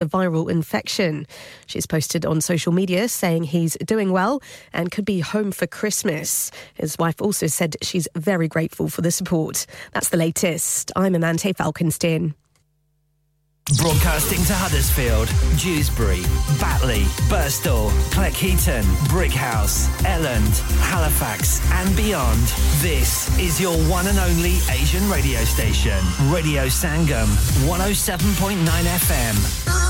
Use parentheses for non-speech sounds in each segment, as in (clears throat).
a viral infection. She's posted on social media saying he's doing well and could be home for Christmas. His wife also said she's very grateful for the support. That's the latest. I'm Amante Falkenstein. Broadcasting to Huddersfield, Dewsbury, Batley, Burstall, Cleckheaton, Brickhouse, Elland, Halifax, and beyond. This is your one and only Asian radio station, Radio Sangam, 107.9 FM.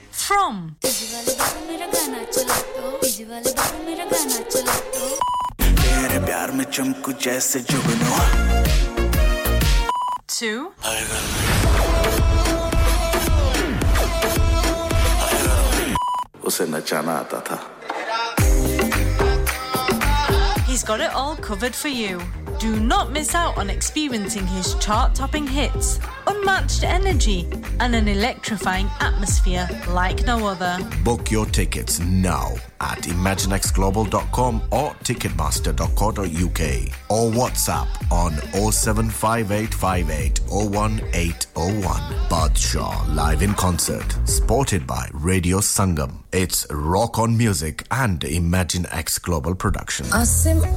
From میرا گانا چلا تو میرا گانا چلا تو تیرے پیار میں چمکو جیسے جگنو ٹو اسے نچانا آتا تھا He's got it all covered for you. Do not miss out on experiencing his chart topping hits, unmatched energy, and an electrifying atmosphere like no other. Book your tickets now at ImagineXGlobal.com or Ticketmaster.co.uk or WhatsApp on 07585801801. Badshaw live in concert, supported by Radio Sangam. It's rock on music and Imagine X Global production. Asim,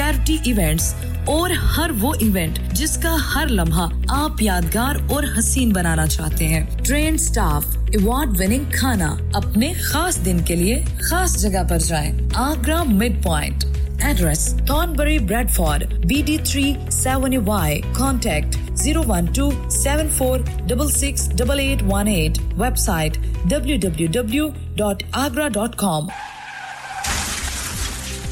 charity events اور ہر وہ event جس کا ہر لمحہ آپ یادگار اور حسین بنانا چاہتے ہیں۔ ٹرین سٹاف ایوارڈ وننگ کھانا اپنے خاص دن کے لیے خاص جگہ پر جائیں۔ Agra mid point address Thornbury Bradford B D three seven Y contact zero one two seven four double six double eight one eight website W W W dot Agra dot com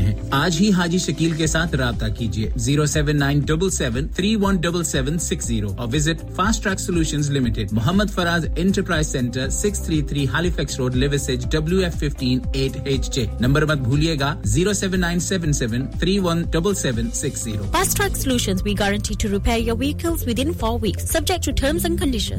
ہیں۔ آج ہی حاجی شکیل کے ساتھ رابطہ کیجیے۔ Zero seven nine double seven three one double seven six zero اور visit fast track solution limited. Muhammad Faraz enterprise centre six three three Halifax road لیوسج W F fifteen eight H J number مت بھولیے گا۔ Zero seven nine seven seven three one double seven six zero. Fast track solution we guarantee to repair your vehicles within four weeks subject to terms and condition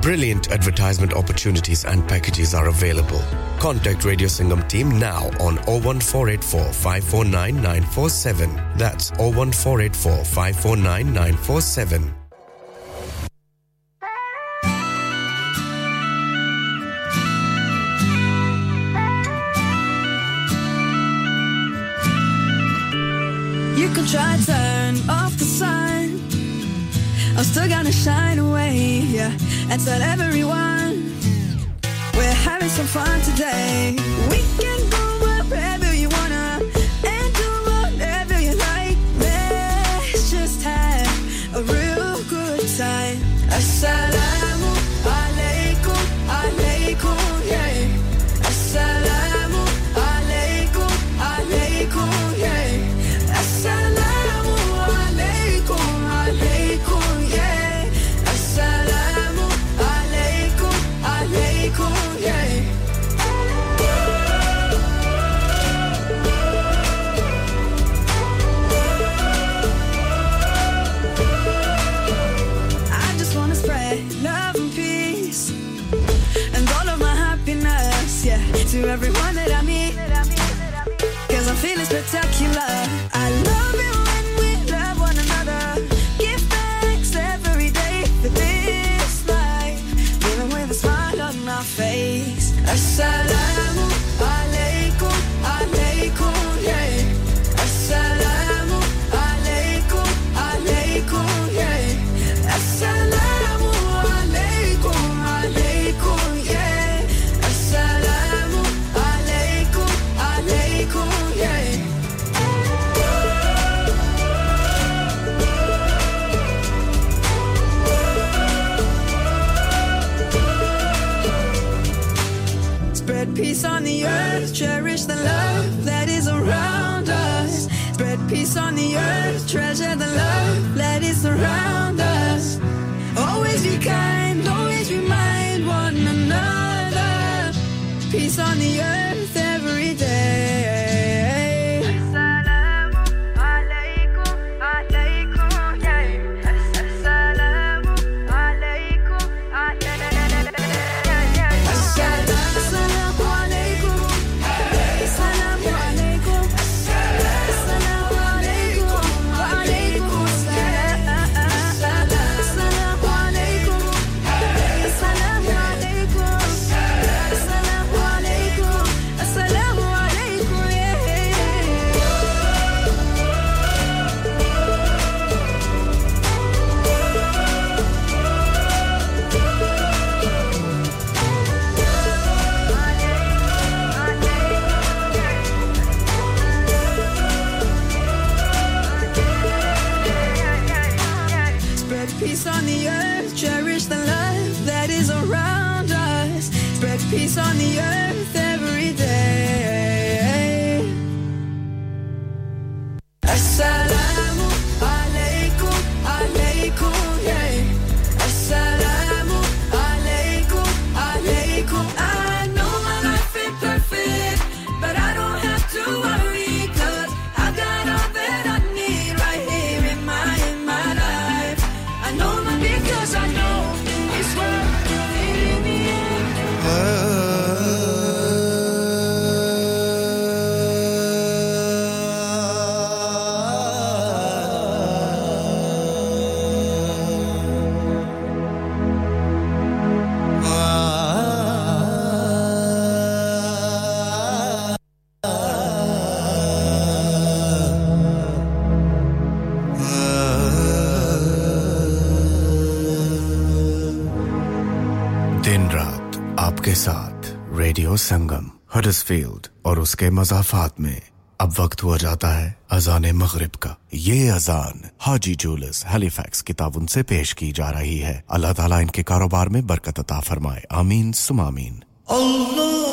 Brilliant advertisement opportunities and packages are available. Contact Radio Singham team now on 01484 549 947. That's 01484 549 947. You can try turn off the sun. I'm still gonna shine away, yeah and tell everyone we're having some fun today. We can peace on the earth, cherish the love that is around us. Spread peace on the earth, treasure the love Huddersfield اور اس کے مضافات میں اب وقت ہوا جاتا ہے اذان مغرب کا۔ یہ اذان حاجی جولس ہیلی فیکس کتاب ان سے پیش کی جا رہی ہے۔ اللہ تعالیٰ ان کے کاروبار میں برکت عطا فرمائے۔ آمین سم آمین۔ اللہ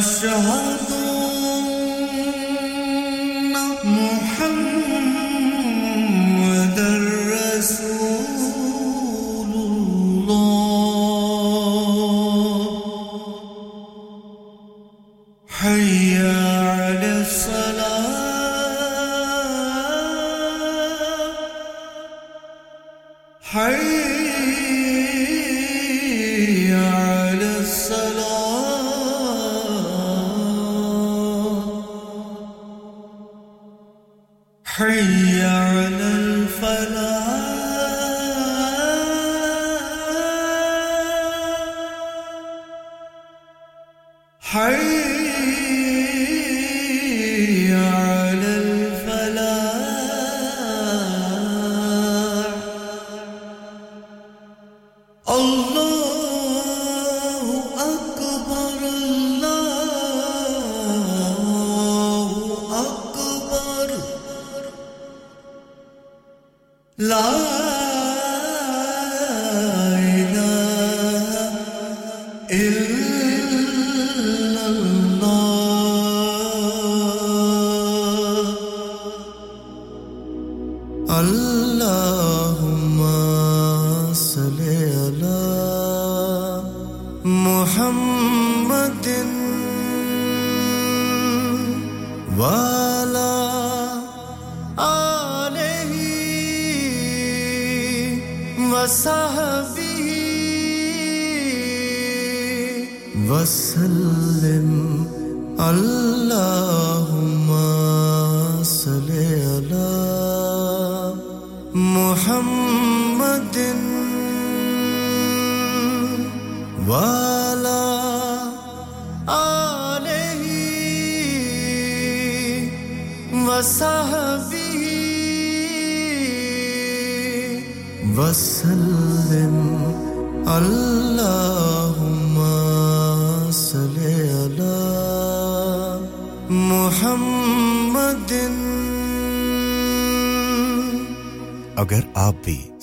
أشهد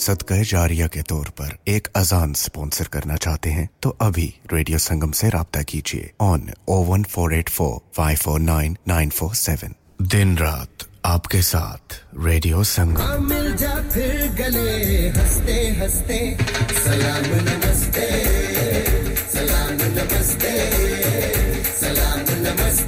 صدقہ جاریہ کے طور پر ایک اذان سپونسر کرنا چاہتے ہیں، تو ابھی ریڈیو سنگم سے رابطہ کیجیے۔ آن O one four eight four five four nine nine four seven دن رات آپ کے ساتھ ریڈیو سنگم۔ ہاں، مل جاتے گلے ہستے ہستے سلام، نمستے۔ سلام نمستے۔ سلام، نمستے۔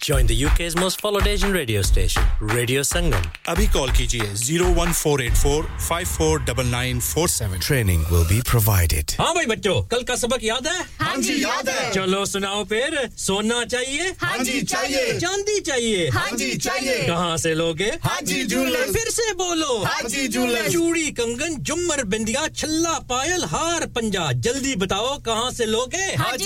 جوائنسٹ پالیٹیشن ریڈیو اسٹیشن ریڈیو سنگم ابھی کال کیجیے zero one four eight four five four double nine four seven be provided ہاں بھائی بچوں کل کا سبق یاد ہے چلو سناؤ پھر سونا چاہیے چاندی چاہیے کہاں سے لوگے پھر سے بولو جھولے چوڑی کنگن جمر بندیا چھلا پائل ہار پنجاب جلدی بتاؤ کہاں سے لوگے ہاں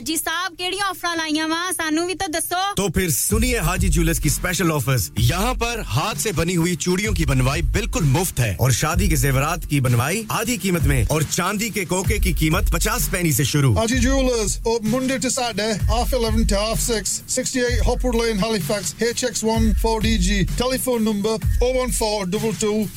جی صاحب کیڑی آفر لائیں ہاں سانو بھی تو دسو۔ تو پھر سنیے حاجی جولس کی اسپیشل آفرز یہاں پر ہاتھ سے بنی ہوئی چوڑیوں کی بنوائی بالکل مفت ہے۔ اور شادی کے زیورات کی بنوائی آدھی قیمت میں اور چاندی کے کوکے کی قیمت پچاس پینی سے شروع۔ Haji jewellers open Monday to Saturday half 11 to half 6 68 Hopwood Lane Halifax HX1 4DG telephone number 014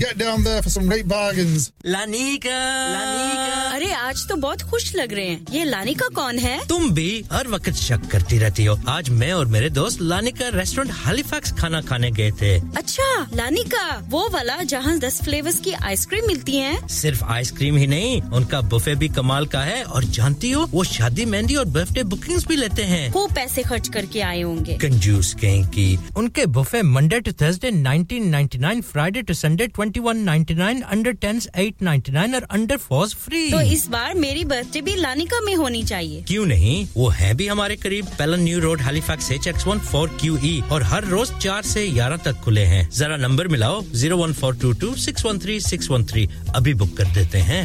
get down there for some great bargains Lanika Lanika ارے آج تو بہت خوش لگ رہے ہیں۔ یہ لانیکا کون ہے؟ تم بھی ہر وقت شک کرتی رہتی ہو۔ آج میں اور میرے دوست لانیکا ریسٹورینٹ ہالیفیکس کھانا کھانے گئے تھے۔ اچھا لانیکا وہ والا جہاں دس فلیورز کی آئس کریم ملتی ہیں؟ صرف آئس کریم ہی نہیں ان کا بفے بھی کمال کا ہے۔ اور جانتی ہو وہ شادی مہندی اور برتھ ڈے بکنگ بھی لیتے ہیں۔ وہ پیسے خرچ کر کے آئے ہوں گے۔ کنجوس کہیں کی ان کے buffet Monday to Thursday nineteen ninety nine Friday to Sunday twenty one ninety nine under tens eight ninety nine اور انڈر فور فری تو اس بار میری برتھ ڈے بھی لانیکا میں ہونی چاہیے۔ کیوں نہیں؟ نہیں، وہ ہیں بھی ہمارے قریب۔ Pellon new road Halifax H X one, four Q E. اور ہر روز چار سے گیارہ تک کھلے ہیں۔ ذرا number ملاؤ، zero one four two two, six one three, six one three. ابھی بک کر دیتے ہیں۔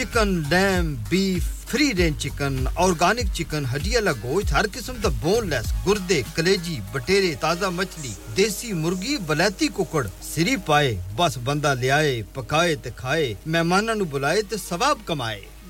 Chicken lamb beef free range chicken organic chicken ہڈی والا گوشت ہر قسم کا بون لیس گردے، کلیجی، بٹیرے، تازہ مچھلی، دیسی مرغی، بلیتی ککڑ، سری پائے، بس بندہ لیا پکائے تے کھائے مہمانوں نو بلائے تے ثواب کمائے۔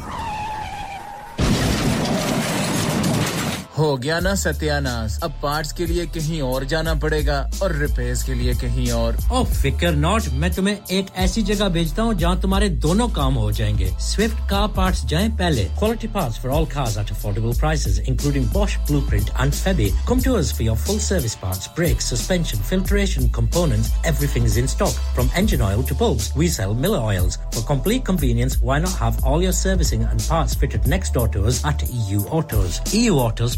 Aaron. ہو گیا نا ستیاناس اب پارٹس کے لیے کہیں اور جانا پڑے گا اور ریپیئرز کے لیے کہیں اور۔ او فکر ناٹ میں تمہیں ایک ایسی جگہ بھیجتا ہوں جہاں تمہارے دونوں کام ہو جائیں گے۔ سوئفٹ کار پارٹس جائیں پہلے۔ Quality parts for all cars at affordable prices including for your full service parts brake suspension filtration component everything انٹاک فرمن oil we sell مل oil servicing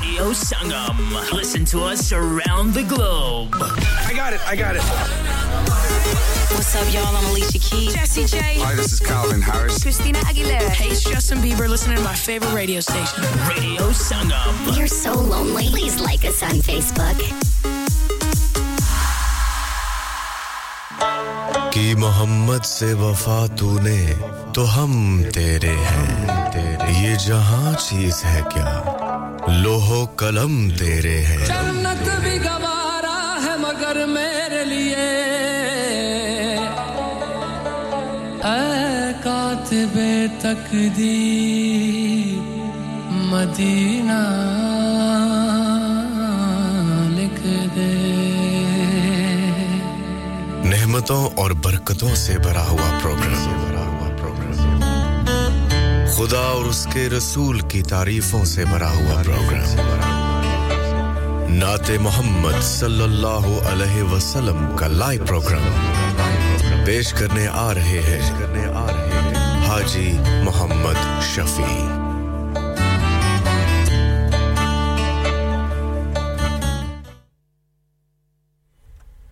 Radio Sangam. Listen to us around the globe. I got it, I got it. What's up, y'all? I'm Alicia Keys. Jesse J. Hi, this is Calvin Harris. Christina Aguilera. Hey, it's Justin Bieber listening to my favorite radio station. Radio Sangam. You're so lonely. Please like us on Facebook. لوہو قلم تیرے ہیں۔ جنت بھی گوارا ہے مگر میرے لیے۔ اے کاتب تقدیر مدینہ لکھ دے۔ نعمتوں اور برکتوں سے بھرا ہوا پروگرام۔ خدا اور اس کے رسول کی تعریفوں سے بھرا ہوا پروگرام نعت محمد صلی اللہ علیہ وسلم کا لائیو پروگرام پیش کرنے آ رہے ہیں حاجی محمد شفیع۔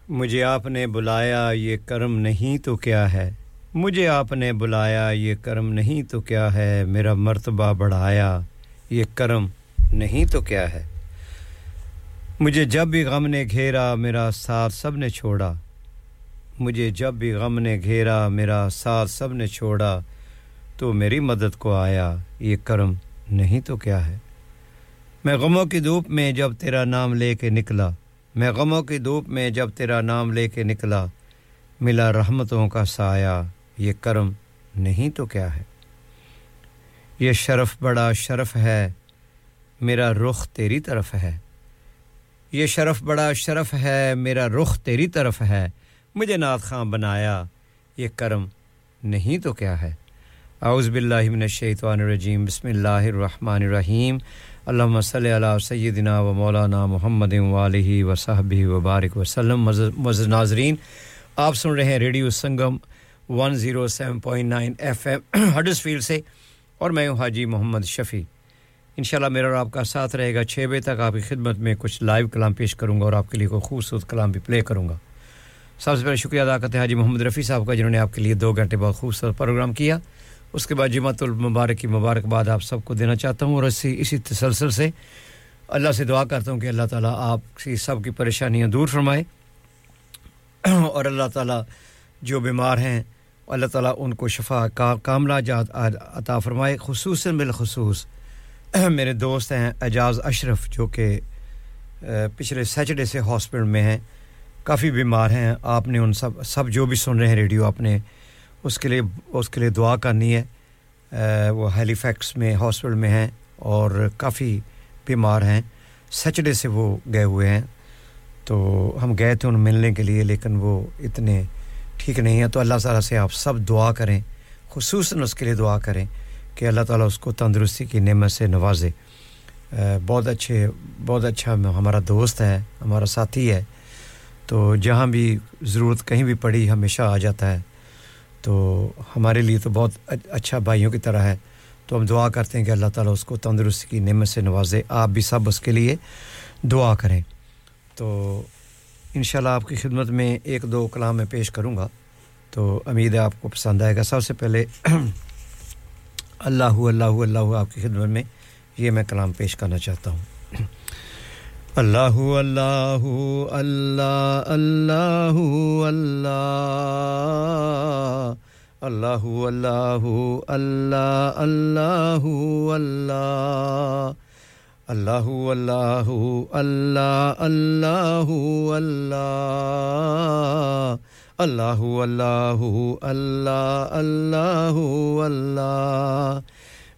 مجھے آپ نے بلایا یہ کرم نہیں تو کیا ہے؟ مجھے آپ نے بلایا، یہ کرم نہیں تو کیا ہے؟ میرا مرتبہ بڑھایا، یہ کرم نہیں تو کیا ہے؟ مجھے جب بھی غم نے گھیرا، میرا ساتھ سب نے چھوڑا۔ مجھے جب بھی غم نے گھیرا، میرا ساتھ سب نے چھوڑا۔ تو میری مدد کو آیا، یہ کرم نہیں تو کیا ہے؟ میں غموں کی دھوپ میں جب تیرا نام لے کے نکلا، میں غموں کی دھوپ میں جب تیرا نام لے کے نکلا، ملا رحمتوں کا سایہ۔ یہ کرم نہیں تو کیا ہے؟ یہ شرف بڑا شرف ہے، میرا رخ تیری طرف ہے۔ یہ شرف بڑا شرف ہے، میرا رخ تیری طرف ہے۔ مجھے نعت خاں بنایا، یہ کرم نہیں تو کیا ہے؟ اعوذ باللہ من الشیطان الرجیم، بسم اللہ الرحمن الرحیم۔ اللہم صلی علی سیدنا و مولانا محمد وآلہ وصحبہ وبارک وسلم مز ناظرین، آپ سن رہے ہیں radio Sangam one zero seven point nine F M Huddersfield سے، اور میں ہوں حاجی محمد شفیع۔ انشاءاللہ میرا اور آپ کا ساتھ رہے گا چھ بجے تک آپ کی خدمت میں کچھ لائیو کلام پیش کروں گا اور آپ کے لیے کوئی خوبصورت کلام بھی پلے کروں گا۔ سب سے پہلے شکریہ ادا کرتے ہیں حاجی محمد رفیع صاحب کا جنہوں نے آپ کے لیے دو گھنٹے بہت خوبصورت پروگرام کیا۔ اس کے بعد جمعۃ المبارک کی مبارکباد آپ سب کو دینا چاہتا ہوں اور اسی اسی تسلسل سے اللہ سے دعا کرتا ہوں کہ اللہ تعالیٰ آپ کی سب کی پریشانیاں دور فرمائے اور اللہ تعالیٰ جو بیمار ہیں اللہ تعالیٰ ان کو شفا کا کاملہ جات عطا فرمائے، خصوصاً بالخصوص (clears throat) میرے دوست ہیں اعجاز اشرف، جو کہ پچھلے سیچڈے سے ہاسپٹل میں ہیں۔ کافی بیمار ہیں۔ آپ نے ان سب سب جو بھی سن رہے ہیں ریڈیو، آپ نے اس کے لیے، اس کے لیے دعا کرنی ہے۔ وہ ہیلی فیکس میں ہاسپٹل میں ہیں اور کافی بیمار ہیں۔ سیچڈے سے وہ گئے ہوئے ہیں۔ تو ہم گئے تھے ان ملنے کے لیے، لیکن وہ اتنے ٹھیک نہیں ہے، تو اللہ تعالیٰ سے آپ سب دعا کریں، خصوصاً اس کے لیے دعا کریں کہ اللہ تعالیٰ اس کو تندرستی کی نعمت سے نوازے۔ بہت اچھے، بہت اچھا ہمارا دوست ہے، ہمارا ساتھی ہے۔ تو جہاں بھی ضرورت کہیں بھی پڑی ہمیشہ آ جاتا ہے۔ تو ہمارے لیے تو بہت اچھا بھائیوں کی طرح ہے۔ تو ہم دعا کرتے ہیں کہ اللہ تعالیٰ اس کو تندرستی کی نعمت سے نوازے۔ آپ بھی سب اس کے لیے دعا کریں۔ تو انشاءاللہ آپ کی خدمت میں ایک دو کلام میں پیش کروں گا۔ تو امید ہے آپ کو پسند آئے گا۔ سب سے پہلے (clears throat) اللہ اللہ اللہ آپ کی خدمت میں یہ میں کلام پیش کرنا چاہتا ہوں۔ (clears throat) اللہ اللہ اللہ اللہ اللہ۔ اللہ اللہ اللہ اللہ اللہ۔ ਅੱਲਾਹੁ ਅੱਲਾਹੁ ਅੱਲਾ ਅੱਲਾਹੁ ਅੱਲਾ ਅੱਲਾਹੁ ਅੱਲਾਹੁ ਅੱਲਾ ਅੱਲਾਹੁ ਅੱਲਾ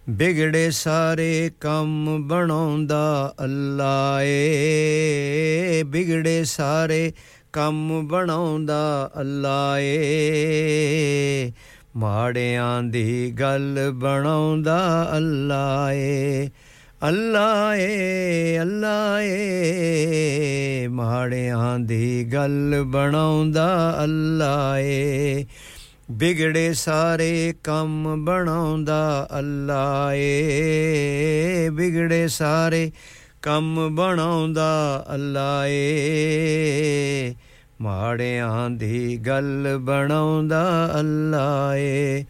ਬਿਗੜੇ ਸਾਰੇ ਕੰਮ ਬਣਾਉਂਦਾ ਅੱਲਾ ਏ ਬਿਗੜੇ ਸਾਰੇ ਕੰਮ ਬਣਾਉਂਦਾ ਅੱਲਾ ਏ ਮਾੜਿਆਂ ਦੀ ਗੱਲ ਬਣਾਉਂਦਾ ਅੱਲਾ ਏ ਅੱਲਾ ਏ ਅੱਲਾ ਏ ਮਾੜਿਆਂ ਦੀ ਗੱਲ ਬਣਾਉਂਦਾ ਅੱਲਾ ਏ ਬਿਗੜੇ ਸਾਰੇ ਕੰਮ ਬਣਾਉਂਦਾ ਅੱਲਾ ਏ ਬਿਗੜੇ ਸਾਰੇ ਕੰਮ ਬਣਾਉਂਦਾ ਅੱਲਾ ਏ ਮਾੜਿਆਂ ਦੀ ਗੱਲ ਬਣਾਉਂਦਾ ਅੱਲਾ ਏ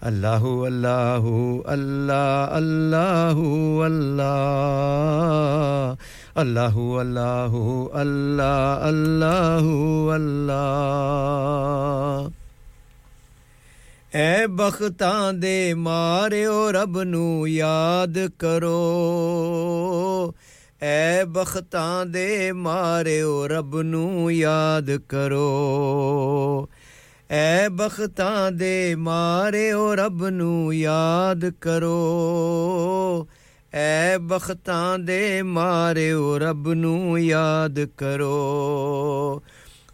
اللہ اللہ اللہ اللہ اللہ اللہ اللہ اللہ اللہ اللہ اے بختاں دے مارو رب نو یاد کرو اے بختاں دے مارو رب نو یاد کرو ਐ ਬਖਤਾਂ ਦੇ ਮਾਰਿਓ ਰੱਬ ਨੂੰ ਯਾਦ ਕਰੋ। ਐ ਬਖਤਾਂ ਦੇ ਮਾਰਿਓ ਰੱਬ ਨੂੰ ਯਾਦ ਕਰੋ।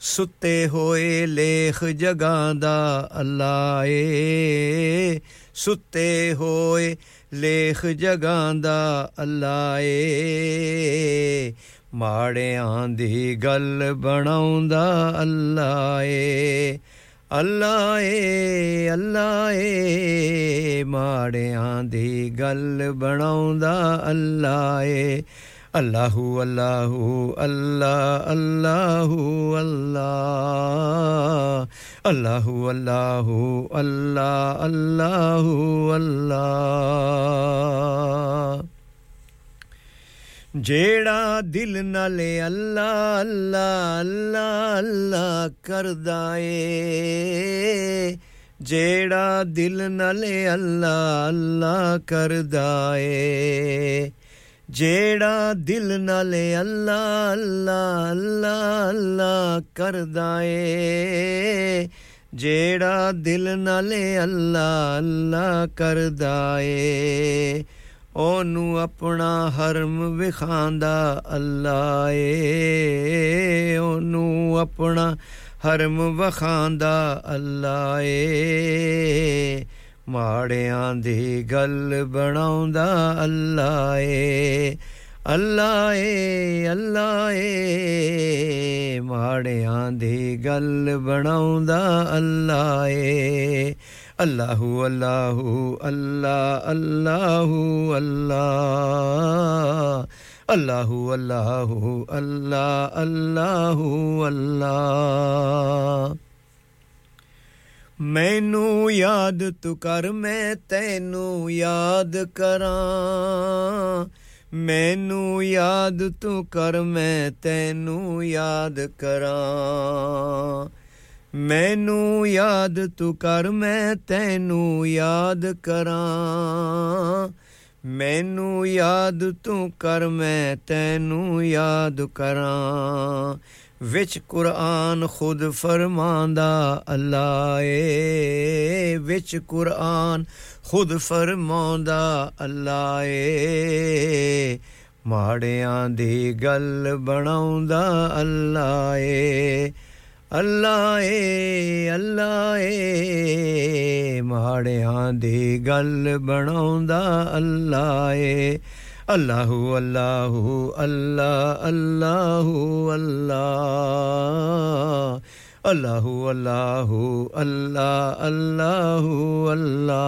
ਸੁੱਤੇ ਹੋਏ ਲੇਖ ਜਗਾਂਦਾ ਅੱਲਾ ਏ। ਸੁੱਤੇ ਹੋਏ ਲੇਖ ਜਗਾਂਦਾ ਅੱਲਾ ਏ। ਮਾੜਿਆਂ ਦੀ ਗੱਲ ਬਣਾਉਂਦਾ ਅੱਲਾ ਏ। ਅੱਲਾ ਏ ਅੱਲਾ ਏ ਮਾੜਿਆਂ ਦੀ ਗੱਲ ਬਣਾਉਂਦਾ ਅੱਲਾ ਏ ਅੱਲਾਹੂ ਅੱਲਾਹੂ ਅੱਲਾ ਅੱਲਾਹੂ ਅੱਲਾ ਅੱਲਾਹੂ ਅੱਲਾਹੂ ਅੱਲਾ ਅੱਲਾਹੂ ਅੱਲਾ جیڑا دل نال اللہ اللہ اللہ اللہ کردا اے۔ جیڑا دل نال اللہ اللہ کردا اے۔ جیڑا دل نال اللہ اللہ اللہ اللہ کردا اے۔ جیڑا دل نال اللہ اللہ کردا اے۔ ਉਹਨੂੰ ਆਪਣਾ ਹਰਮ ਵਿਖਾਂਦਾ ਅੱਲਾ ਏ ਉਹਨੂੰ ਆਪਣਾ ਹਰਮ ਵਿਖਾਂਦਾ ਅੱਲਾ ਏ ਮਾੜਿਆਂ ਦੀ ਗੱਲ ਬਣਾਉਂਦਾ ਅੱਲਾ ਏ ਅੱਲਾ ਏ ਅੱਲਾ ਏ ਮਾੜਿਆਂ ਦੀ ਗੱਲ ਬਣਾਉਂਦਾ ਅੱਲਾ ਏ ਅੱਲਾਹੂ ਅੱਲਾਹੂ ਅੱਲਾ ਅੱਲਾਹੂ ਅੱਲਾ ਅੱਲਾਹੂ ਅੱਲਾਹੂ ਅੱਲਾ ਅੱਲਾਹੂ ਅੱਲਾ ਮੈਨੂੰ ਯਾਦ ਤੂੰ ਕਰ ਮੈਂ ਤੈਨੂੰ ਯਾਦ ਕਰਾਂ ਮੈਨੂੰ ਯਾਦ ਤੂੰ ਕਰ ਮੈਂ ਤੈਨੂੰ ਯਾਦ ਕਰਾਂ ਮੈਨੂੰ ਯਾਦ ਤੂੰ ਕਰ, ਮੈਂ ਤੈਨੂੰ ਯਾਦ ਕਰਾਂ। ਮੈਨੂੰ ਯਾਦ ਤੂੰ ਕਰ, ਮੈਂ ਤੈਨੂੰ ਯਾਦ ਕਰਾਂ। ਵਿੱਚ ਕੁਰਾਨ ਖੁਦ ਫਰਮਾਂਦਾ ਅੱਲਾ ਏ। ਵਿੱਚ ਕੁਰਾਨ ਖੁਦ ਫਰਮਾਉਂਦਾ ਅੱਲਾ ਏ। ਮਾੜਿਆਂ ਦੀ ਗੱਲ ਬਣਾਉਂਦਾ ਅੱਲਾ ਏ। ਅੱਲਾ ਏ ਅੱਲਾ ਏ ਮਾੜਿਆਂ ਦੀ ਗੱਲ ਬਣਾਉਂਦਾ ਅੱਲਾ ਏ ਅੱਲਾਹੂ ਅੱਲਾਹੂ ਅੱਲਾ ਅੱਲਾਹੂ ਅੱਲਾ ਅੱਲਾਹੂ ਅੱਲਾਹੂ ਅੱਲਾ ਅੱਲਾਹੂ ਅੱਲਾ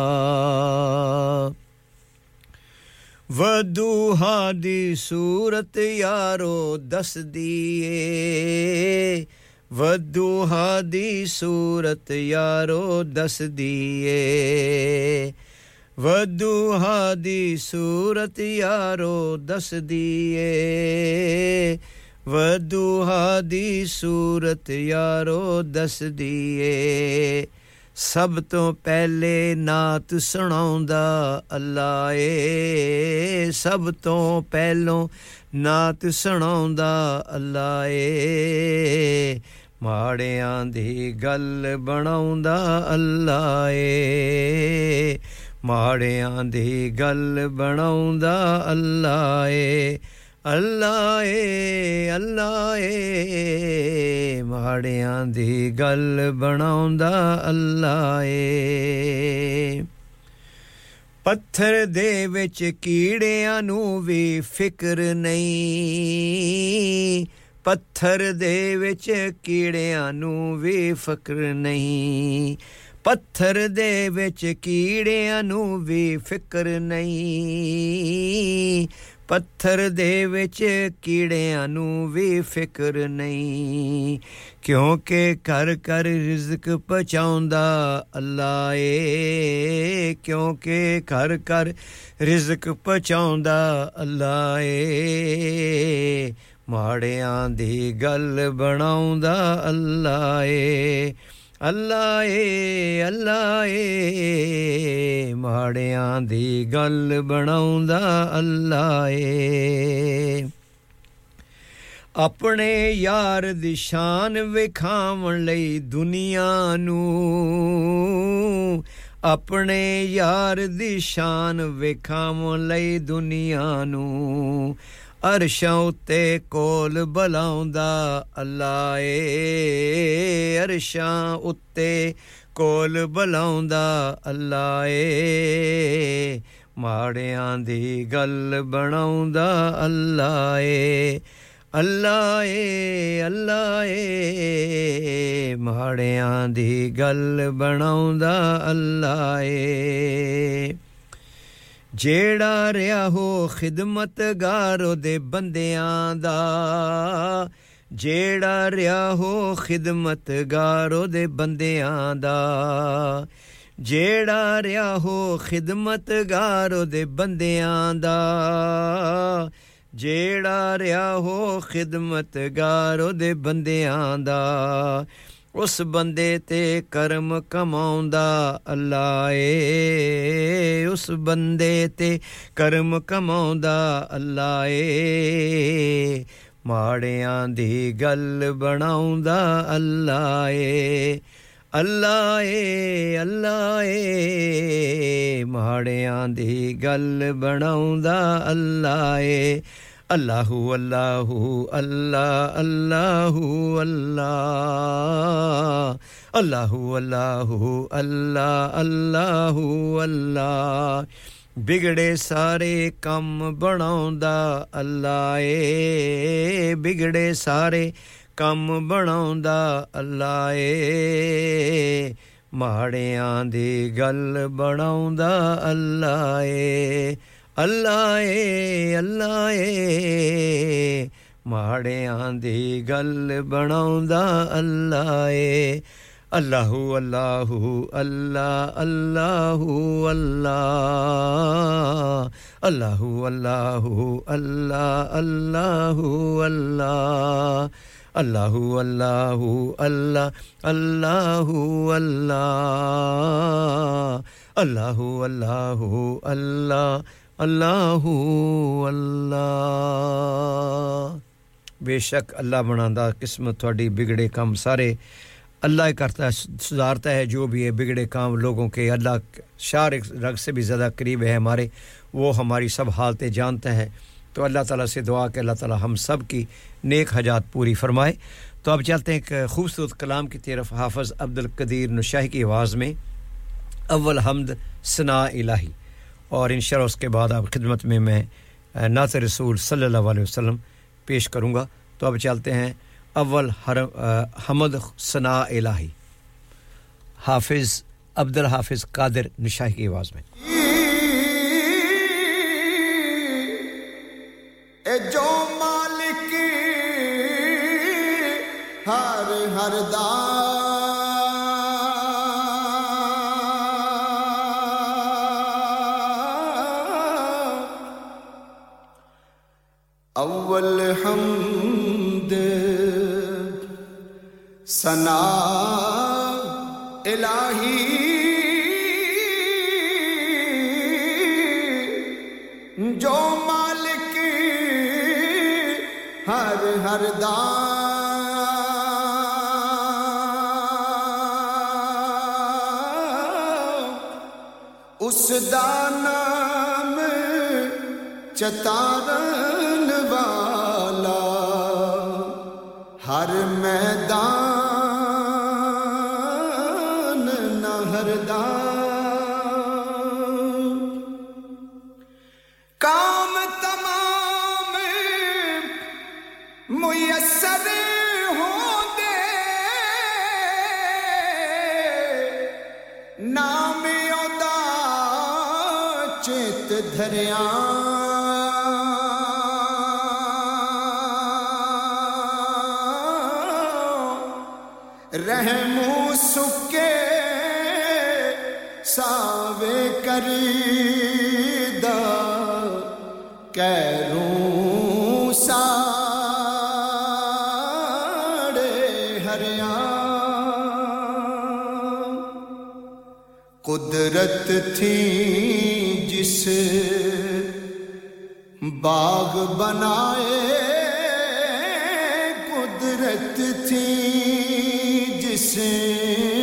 ਵਦੂਹਾ ਦੀ ਸੂਰਤ ਯਾਰੋ ਦਸਦੀ ਏ ਵਦੂਹਾ ਦੀ ਸੂਰਤ ਯਾਰੋ ਦਸਦੀ ਏ ਵਦੂਹਾ ਦੀ ਸੂਰਤ ਯਾਰੋ ਦਸਦੀ ਏ ਵਦੂਹਾ ਦੀ ਸੂਰਤ ਯਾਰੋ ਦਸਦੀ ਏ ਸਭ ਤੋਂ ਪਹਿਲੇ ਨਾਤ ਸੁਣਾਉਂਦਾ ਅੱਲਾ ਏ ਸਭ ਤੋਂ ਪਹਿਲੋਂ ਨਾਤ ਸੁਣਾਉਂਦਾ ਅੱਲਾ ਏ ਮਾੜਿਆਂ ਦੀ ਗੱਲ ਬਣਾਉਂਦਾ ਅੱਲਾ ਏ ਮਾੜਿਆਂ ਦੀ ਗੱਲ ਬਣਾਉਂਦਾ ਅੱਲਾ ਏ ਅੱਲਾ ਏ ਅੱਲਾ ਏ ਮਾੜਿਆਂ ਦੀ ਗੱਲ ਬਣਾਉਂਦਾ ਅੱਲਾ ਏ ਪੱਥਰ ਦੇ ਵਿੱਚ ਕੀੜਿਆਂ ਨੂੰ ਵੀ ਫਿਕਰ ਨਹੀਂ। ਪੱਥਰ ਦੇ ਵਿੱਚ ਕੀੜਿਆਂ ਨੂੰ ਵੀ ਫਿਕਰ ਨਹੀਂ। ਪੱਥਰ ਦੇ ਵਿੱਚ ਕੀੜਿਆਂ ਨੂੰ ਵੀ ਫਿਕਰ ਨਹੀਂ। ਪੱਥਰ ਦੇ ਵਿੱਚ ਕੀੜਿਆਂ ਨੂੰ ਵੀ ਫਿਕਰ ਨਹੀਂ। ਕਿਉਂਕਿ ਕਰ ਕਰ ਰਿਜ਼ਕ ਪਹੁੰਚਾਉਂਦਾ ਅੱਲਾ ਏ। ਕਿਉਂਕਿ ਕਰ ਕਰ ਰਿਜ਼ਕ ਪਹੁੰਚਾਉਂਦਾ ਅੱਲਾ ਏ। ਮਾੜਿਆਂ ਦੀ ਗੱਲ ਬਣਾਉਂਦਾ ਅੱਲਾ ਏ ਅੱਲਾ ਏ ਅੱਲਾ ਏ ਮਾੜਿਆਂ ਦੀ ਗੱਲ ਬਣਾਉਂਦਾ ਅੱਲਾ ਏ ਆਪਣੇ ਯਾਰ ਦੀ ਸ਼ਾਨ ਵਿਖਾਵਣ ਲਈ ਦੁਨੀਆ ਨੂੰ। ਆਪਣੇ ਯਾਰ ਦੀ ਸ਼ਾਨ ਵਿਖਾਵਣ ਲਈ ਦੁਨੀਆ ਨੂੰ। ਅਰਸ਼ਾਂ ਉੱਤੇ ਕੋਲ ਬਲਾਉਂਦਾ ਅੱਲਾ ਏ ਅਰਸ਼ਾਂ ਉੱਤੇ ਕੋਲ ਬਲਾਉਂਦਾ ਅੱਲਾ ਏ ਮਾੜਿਆਂ ਦੀ ਗੱਲ ਬਣਾਉਂਦਾ ਅੱਲਾ ਏ ਅੱਲਾ ਏ ਅੱਲਾ ਏ ਮਾੜਿਆਂ ਦੀ ਗੱਲ ਬਣਾਉਂਦਾ ਅੱਲਾ ਏ ਜਿਹੜਾ ਰਿਹਾ ਹੋ ਖਿਦਮਤਗਾਰ ਉਹਦੇ ਬੰਦਿਆਂ ਦਾ। ਜਿਹੜਾ ਰਿਹਾ ਹੋ ਖਿਦਮਤਗਾਰ ਉਹਦੇ ਬੰਦਿਆਂ ਦਾ। ਜਿਹੜਾ ਰਿਹਾ ਹੋ ਖਿਦਮਤਗਾਰ ਉਹਦੇ ਬੰਦਿਆਂ ਦਾ। ਜਿਹੜਾ ਰਿਹਾ ਹੋ ਖਿਦਮਤਗਾਰ ਉਹਦੇ ਬੰਦਿਆਂ ਦਾ। ਉਸ ਬੰਦੇ ਤੇ ਕਰਮ ਕਮਾਉਂਦਾ ਅੱਲਾ ਏ। ਉਸ ਬੰਦੇ ਤੇ ਕਰਮ ਕਮਾਉਂਦਾ ਅੱਲਾ ਏ। ਮਾੜਿਆਂ ਦੀ ਗੱਲ ਬਣਾਉਂਦਾ ਅੱਲਾ ਏ। ਅੱਲਾ ਏ ਅੱਲਾ ਏ। ਮਾੜਿਆਂ ਦੀ ਗੱਲ ਬਣਾਉਂਦਾ ਅੱਲਾ ਏ। ਅੱਲਾਹੂ ਅੱਲਾਹੂ ਅੱਲਾ ਅੱਲਾਹੂ ਅੱਲਾ ਅੱਲਾਹੂ ਅੱਲਾਹੂ ਅੱਲਾ ਅੱਲਾਹੂ ਅੱਲਾ ਬਿਗੜੇ ਸਾਰੇ ਕੰਮ ਬਣਾਉਂਦਾ ਅੱਲਾ ਏ ਬਿਗੜੇ ਸਾਰੇ ਕੰਮ ਬਣਾਉਂਦਾ ਅੱਲਾ ਏ ਮਾੜਿਆਂ ਦੀ ਗੱਲ ਬਣਾਉਂਦਾ ਅੱਲਾ ਏ ਅੱਲਾ ਏ ਅੱਲਾ ਏ ਮਾੜਿਆਂ ਦੀ ਗੱਲ ਬਣਾਉਂਦਾ ਅੱਲਾ ਏ ਅੱਲਾਹੂ ਅੱਲਾਹੂ ਅੱਲਾ ਅੱਲਾਹੂ ਅੱਲਾ ਅੱਲਾਹੂ ਅੱਲਾਹੂ ਅੱਲਾ ਅੱਲਾਹੂ ਅੱਲਾ ਅੱਲਾਹੂ ਅੱਲਾਹੂ ਅੱਲਾ ਅੱਲਾਹੂ ਅੱਲਾ ਅੱਲਾਹੂ ਅੱਲਾਹੂ اللہ بے شک اللہ بناندا قسمت تھوڑی بگڑے کام سارے اللہ کرتا ہے، سدھارتا ہے جو بھی ہے بگڑے کام لوگوں کے۔ اللہ شار رگ سے بھی زیادہ قریب ہے ہمارے، وہ ہماری سب حالتیں جانتا ہے تو اللہ تعالیٰ سے دعا کہ اللہ تعالیٰ ہم سب کی نیک حجات پوری فرمائے۔ تو اب چلتے ہیں ایک خوبصورت کلام کی طرف۔ حافظ عبد القدیر نشاہی کی آواز میں، اول حمد سنا الہی۔ اور انشاءاللہ اس کے بعد آپ خدمت میں میں نعت رسول صلی اللہ علیہ وسلم پیش کروں گا۔ تو اب چلتے ہیں۔ اول حمد ثناء الہی۔ حافظ عبد الحافظ قادر نشاہی کی آواز میں۔ اے جو مالک ہر ہر دار اول حمد سنا الہی. جو مالک ہر ہر دان اس دان چتارا رحمو سکے ساوے کری قدرت تھی جس باغ بنائے قدرت تھی جسے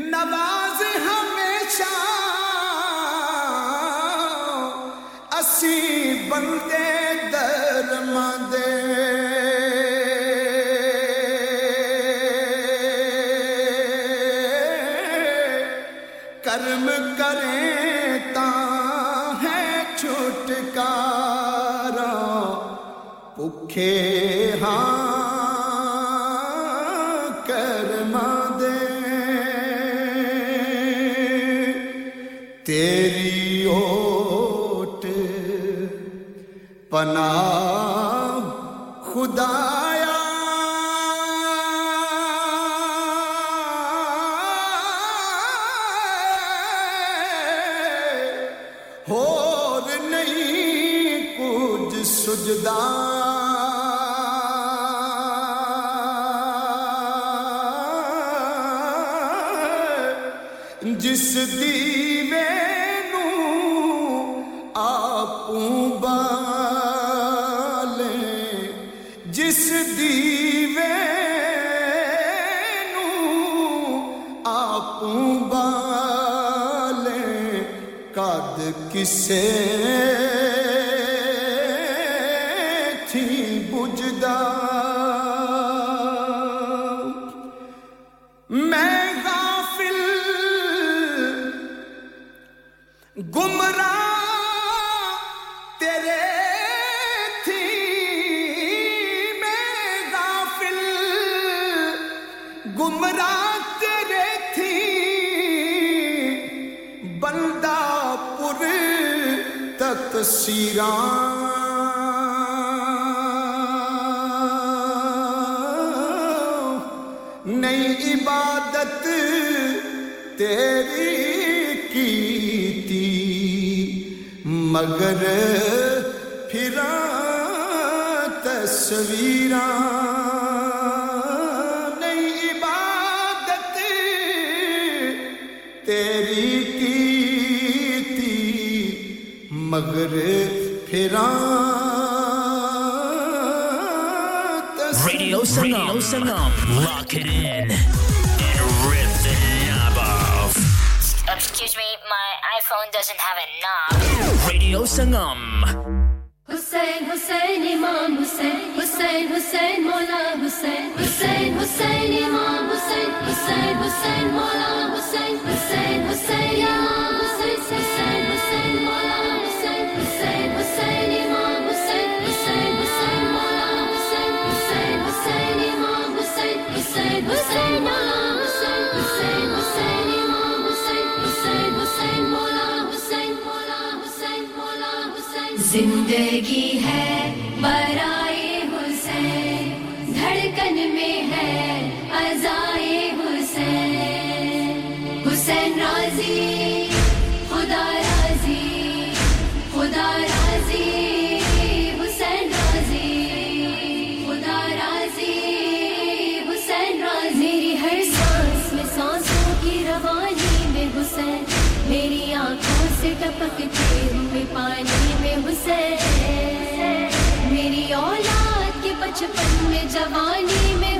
نواز ہمیشہ اسی بندے درمد کرم کریں تا ہے چھٹکارا پکھے que ser. پھرا تصویر نئی عبادت تیری کی تھی مگر پھرا radio Sangam, Radio Sangam. phone doesn't have a knob. Radio Sangam. Hussein, Hussein, Imam Hussein, Hussein, Hussein, Mullah Hussein, Hussein, Hussein, Imam Hussein, Hussein, Hussein, Mullah Hussein, Hussein, Hussein, Imam Hussein, Hussein, Hussein, Mullah Hussein, Hussein, Hussein, Imam Hussein, Hussein, Hussein, Mullah Hussein, Hussein, Hussein, Imam Hussein, Hussein, Hussein, Mullah زندگی ہے برائے حسین دھڑکن میں ہے ازائے حسین۔ حسین راضی خدا راضی۔ بچپن میں جوانی میں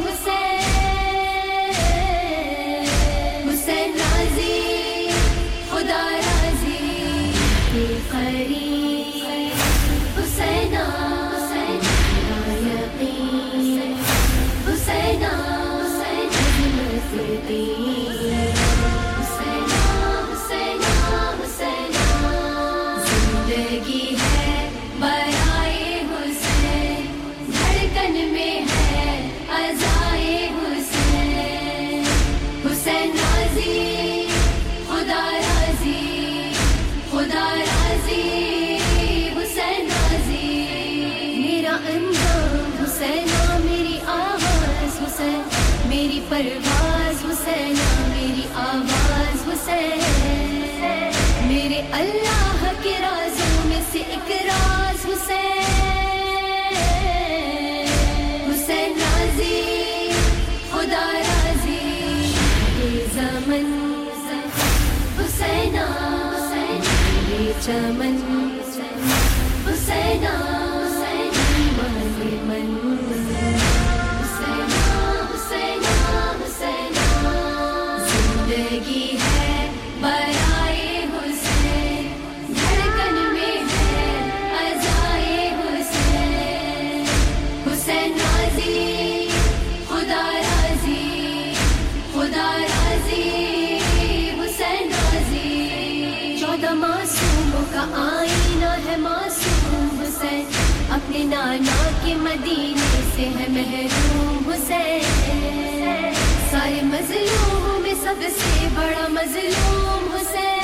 سب سے بڑا مظلوم حسین۔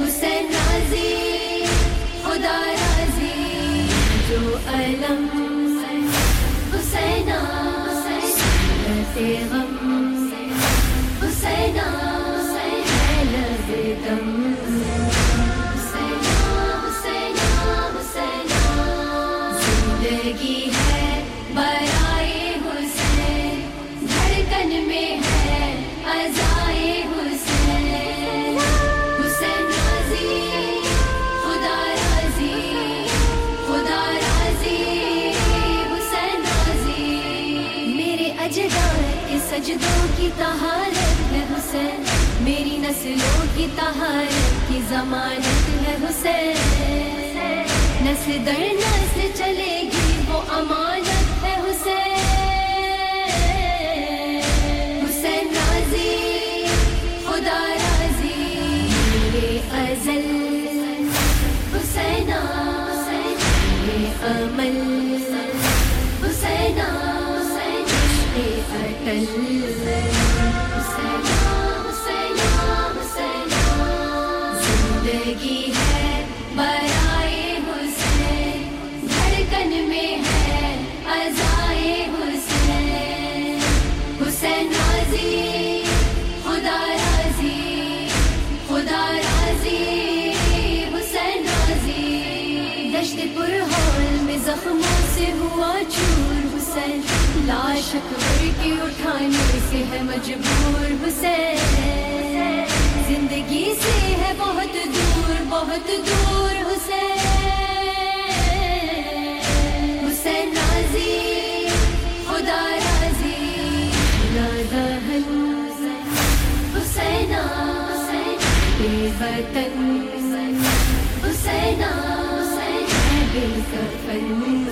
حسین نازی خدا راضی جو علم حسین حسین کی تہار کی ضمانت ہے حسین۔ نس سے در نس سے چلے گی وہ امان مجبور حسین۔ زندگی سے ہے بہت دور بہت دور حسین۔ حسین راضی خدا راضی حسین۔ وطن۔ حسین بے کفن۔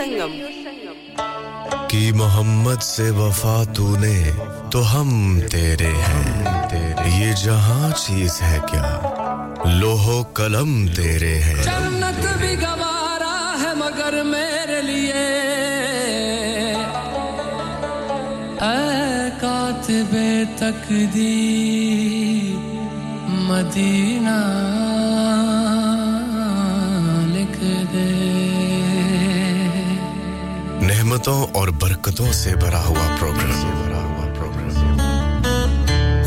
سنگم۔ کی محمد سے وفا تو نے تو ہم تیرے ہیں۔ یہ جہاں چیز ہے کیا لوہو قلم تیرے ہیں۔ جنت بھی گوارا ہے مگر میرے لیے۔ اے کاتب تقدیر مدینہ لکھ دے۔ نعمتوں اور برکتوں سے بھرا ہوا پروگرام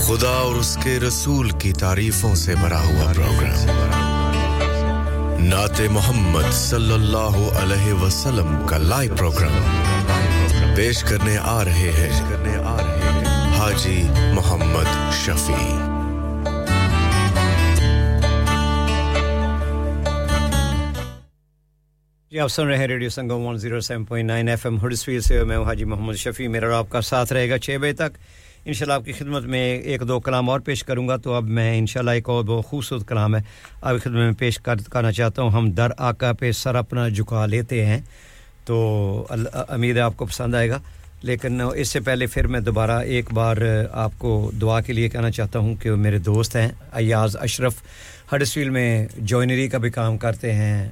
خدا اور اس کے رسول کی تعریفوں سے بھرا ہوا پروگرام نعت محمد صلی اللہ علیہ وسلم کا لائیو پروگرام پیش کرنے آ رہے ہیں حاجی محمد شفیع. جی آپ سن رہے ہیں radio Sangam 107.9 F M Huddersfield سے، میں حاجی محمد شفیع، میرا اور آپ کا ساتھ رہے گا چھ بجے تک۔ انشاءاللہ آپ کی خدمت میں ایک دو کلام اور پیش کروں گا، تو اب میں انشاءاللہ ایک اور بہت خوبصورت کلام ہے۔ آپ کی خدمت میں پیش کرنا چاہتا ہوں، ہم در آقا پہ سر اپنا جھکا لیتے ہیں۔ تو امید ہے آپ کو پسند آئے گا۔ لیکن اس سے پہلے پھر میں دوبارہ ایک بار آپ کو دعا کے لیے کہنا چاہتا ہوں کہ میرے دوست ہیں، ایاز اشرف۔ ہڈسویل میں جوائنری کا بھی کام کرتے ہیں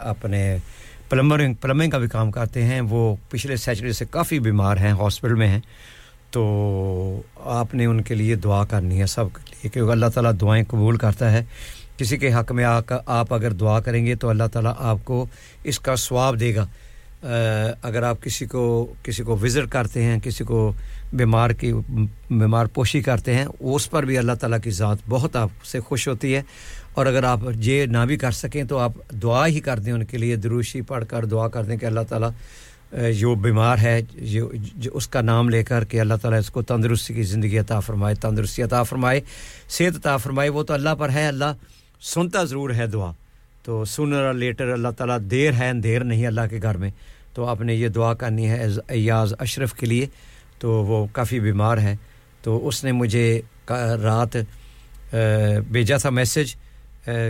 اپنے پلمبرنگ پلمبنگ کا بھی کام کرتے ہیں۔ وہ پچھلے سیچری سے کافی بیمار ہیں، ہاسپٹل میں ہیں۔ تو آپ نے ان کے لیے دعا کرنی ہے سب کے لیے، کیونکہ اللہ تعالیٰ دعائیں قبول کرتا ہے۔ کسی کے حق میں آ کر آپ اگر دعا کریں گے تو اللہ تعالیٰ آپ کو اس کا ثواب دے گا۔ اگر آپ کسی کو کسی کو وزٹ کرتے ہیں، کسی کو بیمار کی بیمار پوشی کرتے ہیں، اس پر بھی اللہ تعالیٰ کی ذات بہت آپ سے خوش ہوتی ہے۔ اور اگر آپ یہ نہ بھی کر سکیں تو آپ دعا ہی کر دیں ان کے لیے دروشی پڑھ کر دعا کر دیں کہ اللہ تعالیٰ جو بیمار ہے جو, جو اس کا نام لے کر کہ اللہ تعالیٰ اس کو تندرستی کی زندگی عطا فرمائے تندرستی عطا فرمائے صحت عطا فرمائے وہ تو اللہ پر ہے اللہ سنتا ضرور ہے دعا۔ تو سنر اور لیٹر اللہ تعالیٰ دیر ہے دیر نہیں اللہ کے گھر میں۔ تو آپ نے یہ دعا کرنی ہے ایاز اشرف کے لیے۔ تو وہ کافی بیمار ہے۔ تو اس نے مجھے رات بھیجا تھا میسج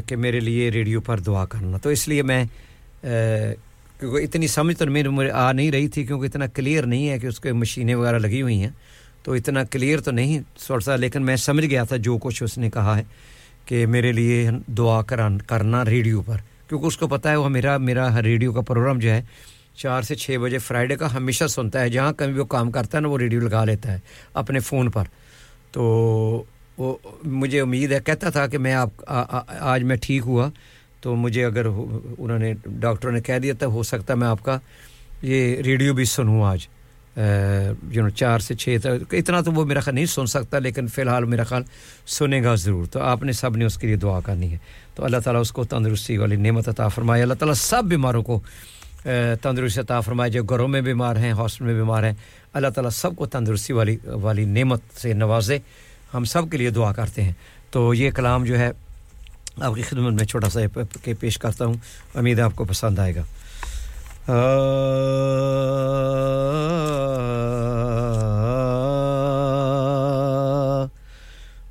کہ میرے لیے ریڈیو پر دعا کرنا۔ تو اس لیے میں کیونکہ اتنی سمجھ تو میرے مجھے آ نہیں رہی تھی، کیونکہ اتنا کلیئر نہیں ہے کہ اس کے مشینیں وغیرہ لگی ہوئی ہیں۔ تو اتنا کلیئر تو نہیں تھوڑا سا، لیکن میں سمجھ گیا تھا جو کچھ اس نے کہا ہے کہ میرے لیے دعا کران، کرنا ریڈیو پر۔ کیونکہ اس کو پتہ ہے، وہ میرا میرا ریڈیو کا پروگرام جو ہے، چار سے چھ بجے فرائیڈے کا ہمیشہ سنتا ہے۔ جہاں کبھی وہ کام کرتا ہے نا، وہ ریڈیو لگا لیتا ہے اپنے فون پر۔ تو وہ مجھے امید ہے، کہتا تھا کہ میں آپ آج میں ٹھیک ہوا، تو مجھے اگر انہوں نے ڈاکٹروں نے کہہ دیا تھا، ہو سکتا میں آپ کا یہ ریڈیو بھی سنوں آج۔ یو نو چار سے چھ تک، اتنا تو وہ میرا خیال نہیں سن سکتا، لیکن فی الحال میرا خیال سنے گا ضرور۔ تو آپ نے سب نے اس کے لیے دعا کرنی ہے۔ تو اللہ تعالیٰ اس کو تندرستی والی نعمت عطا فرمائے۔ اللہ تعالیٰ سب بیماروں کو تندرستی عطا فرمائے۔ جو گھروں میں بیمار ہیں، ہاسپٹل میں بیمار ہیں، اللہ تعالیٰ سب کو تندرستی والی والی نعمت سے نوازے۔ ہم سب کے لیے دعا کرتے ہیں۔ تو یہ کلام جو ہے، آپ کی خدمت میں چھوٹا سا کے پیش کرتا ہوں۔ امید ہے آپ کو پسند آئے گا۔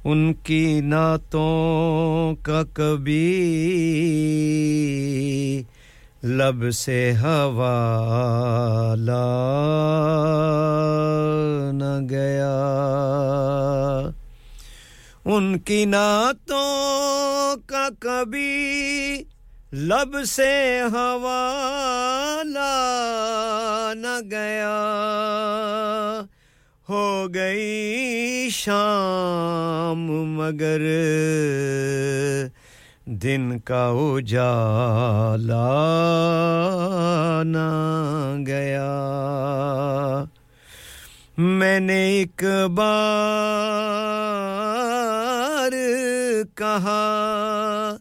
ان کی نعتوں کا کبھی لب سے ہوا نہ گیا۔ ان کی نعتوں کا کبھی لب سے ہوا نہ گیا۔ ہو گئی شام مگر دن کا اجالا نہ گیا۔ میں نے ایک بار کہا،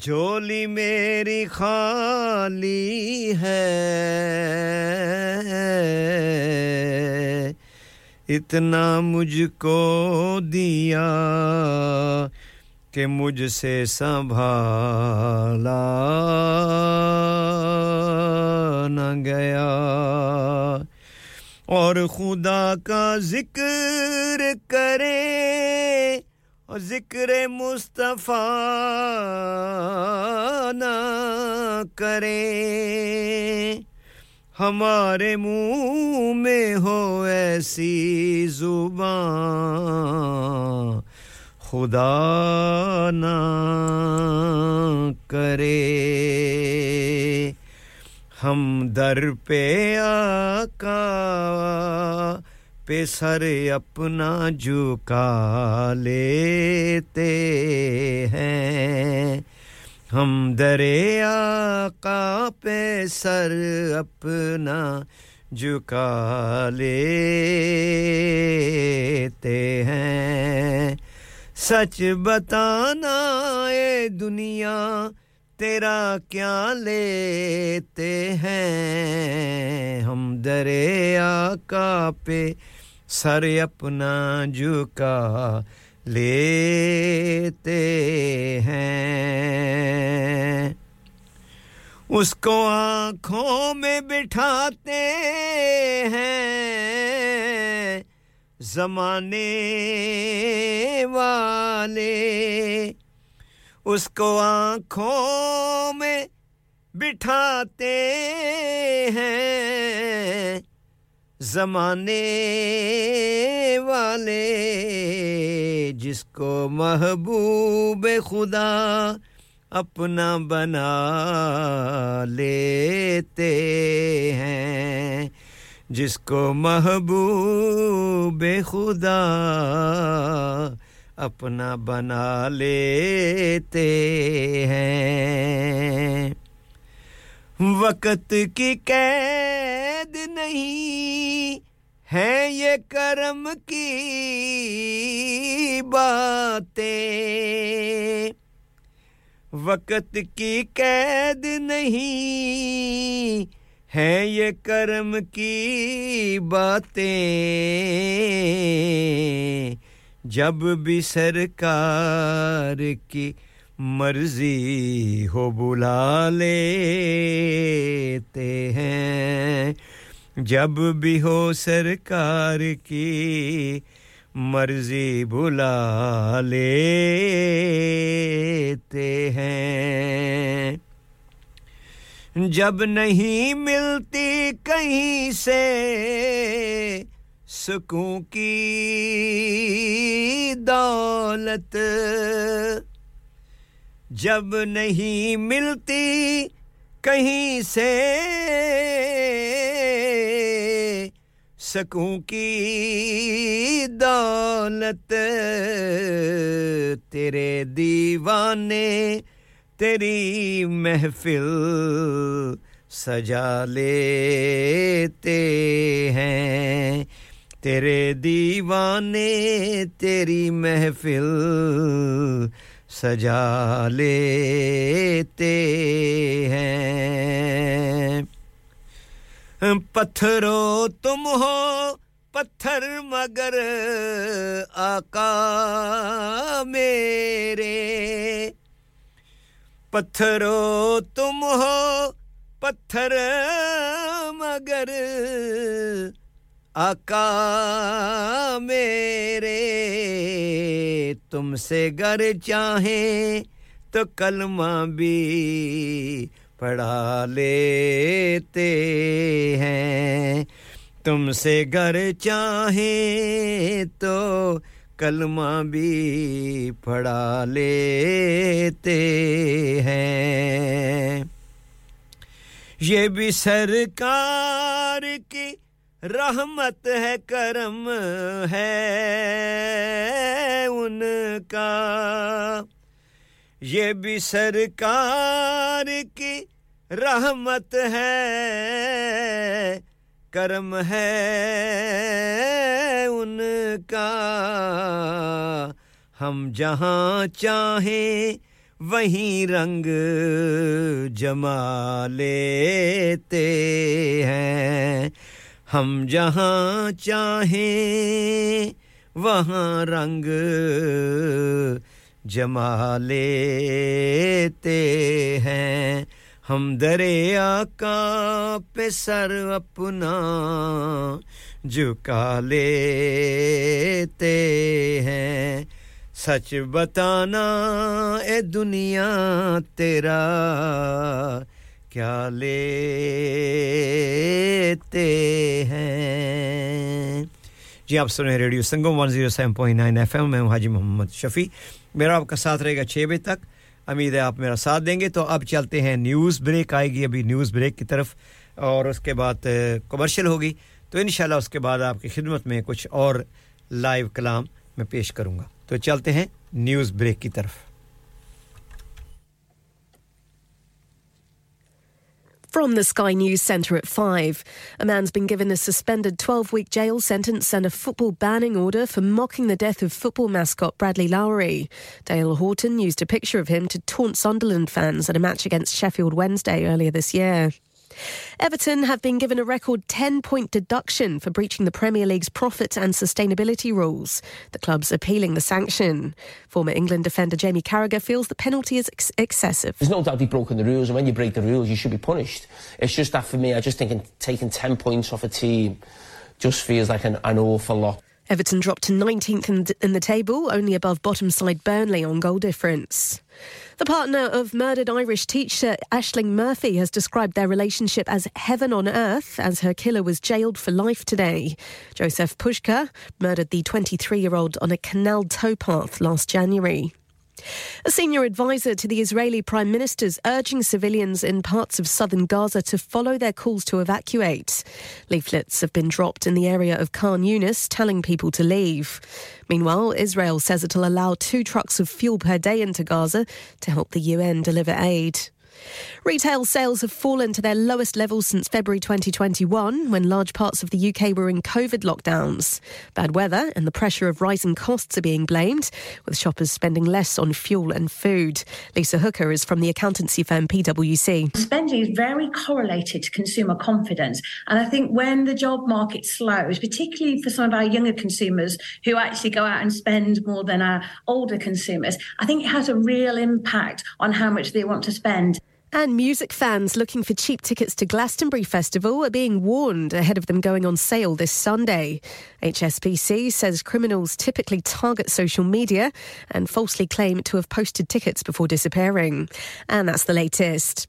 جھولی میری خالی ہے۔ اتنا مجھ کو دیا کہ مجھ سے سنبھالا نہ گیا۔ اور خدا کا ذکر کرے ذکر مصطفیٰ نہ کرے۔ ہمارے منہ میں ہو ایسی زبان، خدا نہ کرے۔ ہم در پہ آقا پہ سر اپنا جھکا لیتے ہیں۔ ہم دریا کا پہ سر اپنا جھکا لیتے ہیں۔ سچ بتانا اے دنیا تیرا کیا لیتے ہیں؟ ہم دریا کا پہ سر اپنا جھکا لیتے ہیں۔ اس کو آنکھوں میں بٹھاتے ہیں۔ زمانے والے اس کو آنکھوں میں بٹھاتے ہیں زمانے والے جس کو محبوب خدا اپنا بنا لیتے ہیں، جس کو محبوب خدا اپنا بنا لیتے ہیں۔ وقت کی قید نہیں ہے یہ کرم کی باتیں۔ وقت کی قید نہیں ہے یہ کرم کی باتیں۔ جب بھی سرکار کی مرضی ہو بلا لیتے ہیں، جب بھی ہو سرکار کی مرضی بلا لیتے ہیں۔ جب نہیں ملتی کہیں سے سکون کی دولت جب نہیں ملتی کہیں سے سکوں کی دولت تیرے دیوانے تیری محفل سجا لیتے ہیں تیرے دیوانے تیری محفل سجا لیتے ہیں۔ پتھرو تم ہو پتھر مگر آقا میرے۔ پتھرو تم ہو پتھر مگر آقا میرے، تم سے گر چاہیں تو کلمہ بھی پڑھا لیتے ہیں۔ تم سے گھر چاہیں تو کلمہ بھی پڑھا لیتے ہیں۔ یہ بھی سرکار کی رحمت ہے، کرم ہے ان کا۔ یہ بھی سرکار کی رحمت ہے، کرم ہے ان کا۔ ہم جہاں چاہیں، وہیں رنگ جما لیتے ہیں۔ ہم جہاں چاہیں، وہاں رنگ جما لیتے ہیں۔ ہم دریا کا پہ سر اپنا جھکا لیتے ہیں۔ سچ بتانا اے دنیا تیرا کیا لیتے ہیں؟ جی آپ سن رہے ہیں radio Sangam one zero seven point nine F M میں ہوں حاجی محمد شفیع۔ میرا آپ کا ساتھ رہے گا چھ بجے تک۔ امید ہے آپ میرا ساتھ دیں گے۔ تو اب چلتے ہیں، نیوز بریک آئے گی ابھی نیوز بریک کی طرف، اور اس کے بعد کمرشل ہوگی۔ تو انشاءاللہ اس کے بعد آپ کی خدمت میں کچھ اور لائیو کلام میں پیش کروں گا۔ تو چلتے ہیں نیوز بریک کی طرف۔ From the Sky News Centre at 5, a man's been given a suspended 12 week jail sentence and a football banning order for mocking the death of football mascot Bradley Lowery. Dale Horton used a picture of him to taunt Sunderland fans at a match against Sheffield Wednesday earlier this year. Everton have been given a record 10 point deduction for breaching the Premier League's profit and sustainability rules. The club's appealing the sanction. Former England defender Jamie Carragher feels the penalty is ex- excessive. There's no doubt they've broken the rules, and when you break the rules, you should be punished. It's just that for me, I just think taking 10 points off a team just feels like an, an awful lot. Everton dropped to 19th in, in the table, only above bottom side Burnley on goal difference. The partner of murdered Irish teacher Ashling Murphy has described their relationship as heaven on earth as her killer was jailed for life today. Joseph Pushka murdered the 23 year old on a canal towpath last January. A senior advisor to the Israeli Prime Minister is urging civilians in parts of southern Gaza to follow their calls to evacuate. Leaflets have been dropped in the area of Khan Yunis telling people to leave. Meanwhile, Israel says it'll allow two trucks of fuel per day into Gaza to help the UN deliver aid. Retail sales have fallen to their lowest levels since February 2021, when large parts of the UK were in COVID lockdowns. Bad weather and the pressure of rising costs are being blamed, with shoppers spending less on fuel and food. Lisa Hooker is from the accountancy firm PwC. Spending is very correlated to consumer confidence. And I think when the job market slows, particularly for some of our younger consumers who actually go out and spend more than our older consumers, I think it has a real impact on how much they want to spend. And music fans looking for cheap tickets to Glastonbury Festival are being warned ahead of them going on sale this Sunday. HSBC says criminals typically target social media and falsely claim to have posted tickets before disappearing. And that's the latest.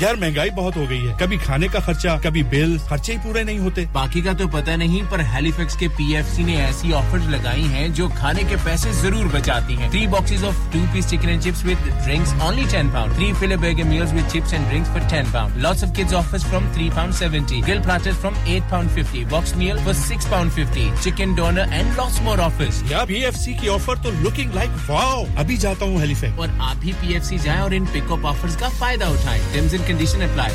یار مہنگائی بہت ہو گئی ہے۔ کبھی کھانے کا خرچہ کبھی بل خرچے ہی پورے نہیں ہوتے۔ باقی کا تو پتہ نہیں پر ہیلی فیکس کے پی ایف سی نے ایسی آفر لگائی ہیں جو کھانے کے پیسے ضرور بچاتی ہیں۔ Three boxes of two piece chicken and chips with drinks only ten pound three full burger meals with chips and drinks for ten pound lots of kids offers from three pound seventy Gul platter from eight pound fifty box meal for six pound fifty chicken doner and lots more offers یا P F C کی offer تو looking like wow ابھی جاتا ہوں ہیلی fax اور آپ بھی پی F سی جائیں اور ان پک اپ آفرز کا فائدہ اٹھائیں۔ اپلائی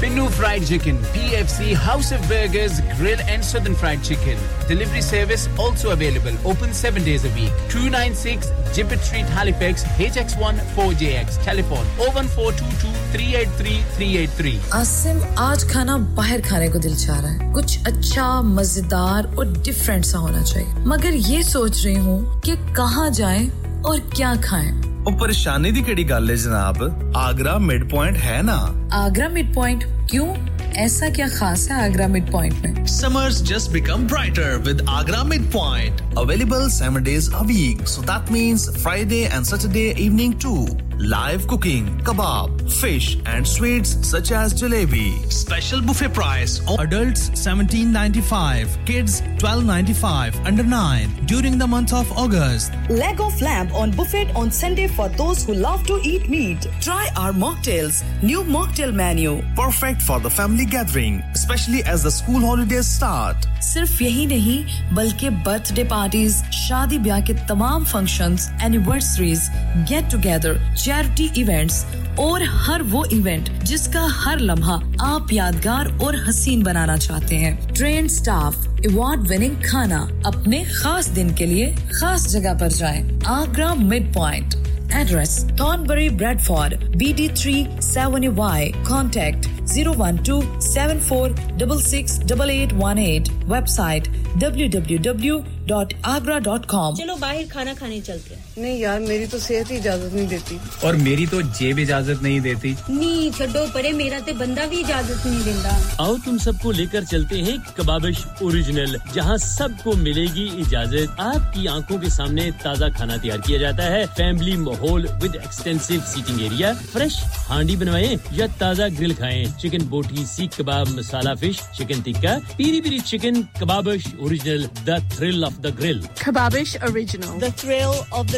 سروسولیٹری آسم آج کھانا باہر کھانے کو دل چاہ رہا ہے کچھ اچھا مزیدار اور ڈفرینٹ سا ہونا چاہیے مگر یہ سوچ رہی ہوں کہاں جائے اور کیا کھائیں ਉਹ ਪਰੇਸ਼ਾਨੀ ਦੀ ਕਿਹੜੀ ਗੱਲ ਹੈ ਜਨਾਬ? ਆਗਰਾ ਮਿਡ ਪੁਆਇੰਟ ਹੈ ਨਾ? ਆਗਰਾ ਮਿਡ ਪੁਆਇੰਟ ਕਿਉਂ? ایسا کیا خاص ہے آگرہ مڈ پوائنٹ میں summers just become brighter with Agra mid point available seven days a week so that means Friday and Saturday evening to live cooking kebab fish and sweets such as jalebi special buffet price adult 17.95 kids 12.95 under 9 during the month of August leg of lamb on buffet on Sunday for those who love to eat meat. Try our mocktails, new mocktail menu. Perfect for the family gathering, especially as the school holidays start. صرف یہی نہیں بلکہ birthday parties شادی بیاہ کے تمام functions anniversaries get together charity events اور ہر وہ ایونٹ جس کا ہر لمحہ آپ یادگار اور حسین بنانا چاہتے ہیں ٹرین سٹاف ایوارڈ وننگ کھانا اپنے خاص دن کے لیے خاص جگہ پر جائیں آگرہ مڈ پوائنٹ ایڈریس بری Bradford B D three seven Y contact zero one two seven four double six double eight one eight website W W W dot Agra dot com باہر کھانا کھانے چلتے ہیں۔ نہیں یار میری تو صحت ہی اجازت نہیں دیتی۔ اور میری تو جیب اجازت نہیں دیتی۔ نہیں چھڈو پرے میرا تے بندہ بھی اجازت نہیں دیتا آؤ تم سب کو لے کر چلتے ہیں کبابش اوریجنل جہاں سب کو ملے گی اجازت۔ آپ کی آنکھوں کے سامنے تازہ کھانا تیار کیا جاتا ہے۔ فیملی ماحول with extensive seating area fresh handi بنوائیں یا تازہ گرل کھائیں۔ Chicken boti seekh kebab masala fish chicken tikka peri peri chicken Kababish original the thrill of the grill Kababish original the thrill of the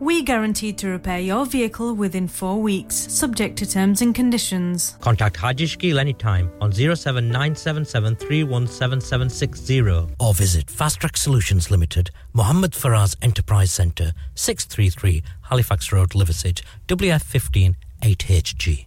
We guarantee to repair your vehicle within four weeks, subject to terms and conditions. Contact Hajishkil anytime on 07977317760 or visit Fast Track Solutions Limited, Muhammad Faraz Enterprise Centre, 633 Halifax Road, Liversedge, WF15 8HG.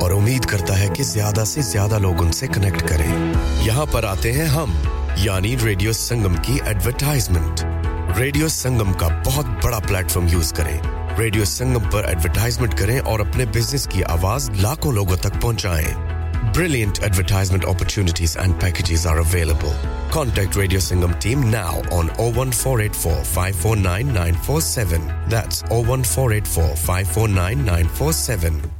اور امید کرتا ہے کہ زیادہ سے زیادہ لوگ ان سے کنیکٹ کریں یہاں پر آتے ہیں ہم یعنی ریڈیو سنگم کی ایڈورٹائزمنٹ ریڈیو سنگم کا بہت بڑا پلیٹ فارم یوز کریں ریڈیو سنگم پر ایڈورٹائزمنٹ کریں اور اپنے بزنس کی آواز لاکھوں لوگوں تک پہنچائیں Brilliant advertisement opportunities and packages are available. Contact Radio Singham team now on 01484 549 947. That's 01484 549 947.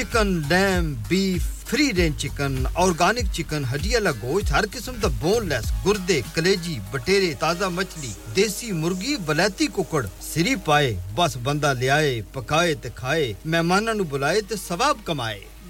Chicken lamb beef free range chicken organic chicken ہڈی والا گوشت ہر قسم کا بون لیس گردے، کلیجی، بٹیرے، تازہ مچھلی، دیسی مرغی، بلیتی ککڑ، سری پائے، بس بندہ لیا پکائے تے کھائے مہمانوں بلائے تے ثواب کمائے۔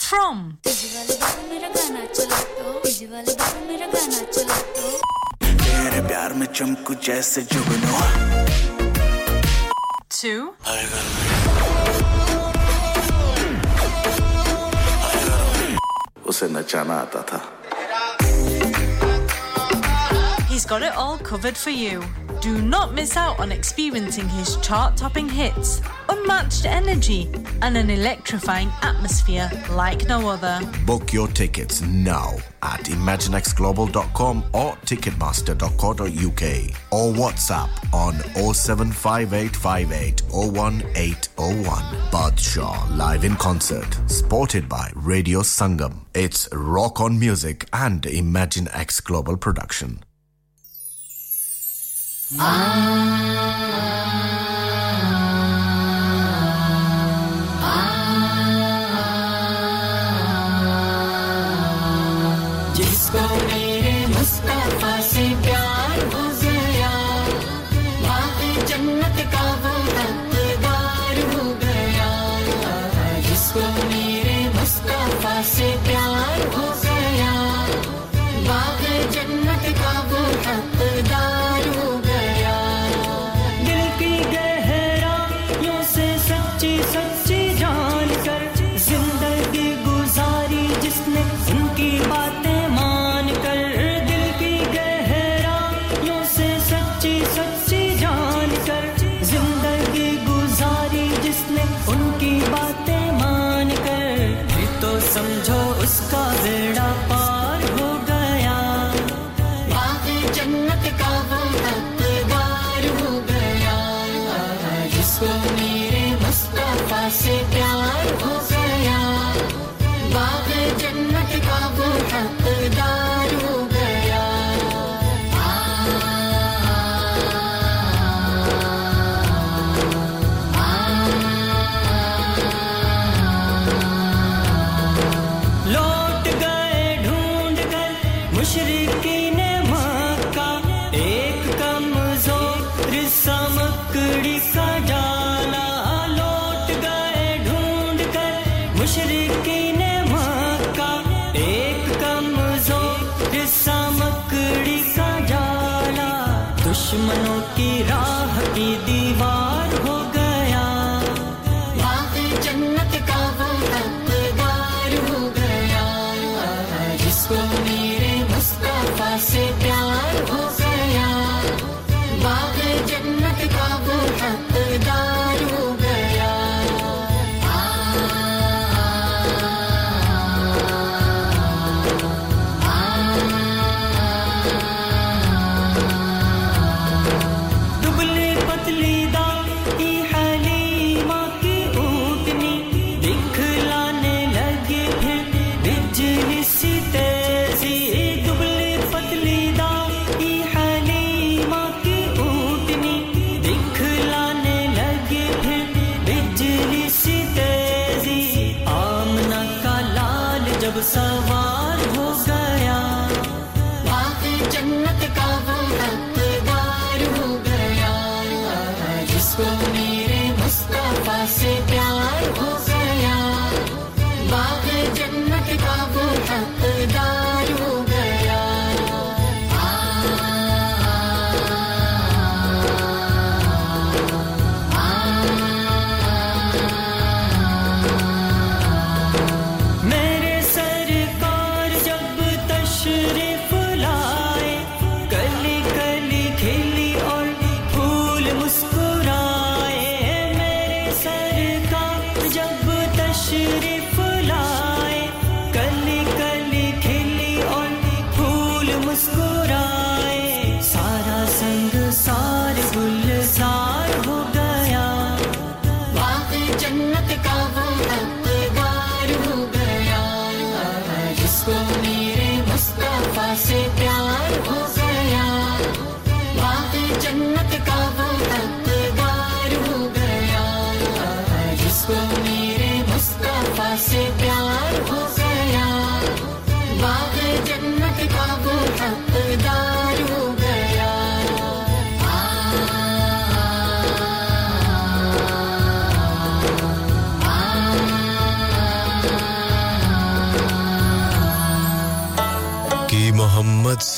From میرا گانا چلا تو میرا گانا چلا تو تیرے پیار میں چمکو جیسے جگنو ٹو اسے نچانا آتا تھا He's got it all covered for you. Do not miss out on experiencing his chart topping hits, unmatched energy, and an electrifying atmosphere like no other. Book your tickets now at imaginexglobal.com or ticketmaster.co.uk or WhatsApp on 07585801801. Badshaw live in concert, supported by Radio Sangam. It's Rock on Music and Imagine X Global production. Ah.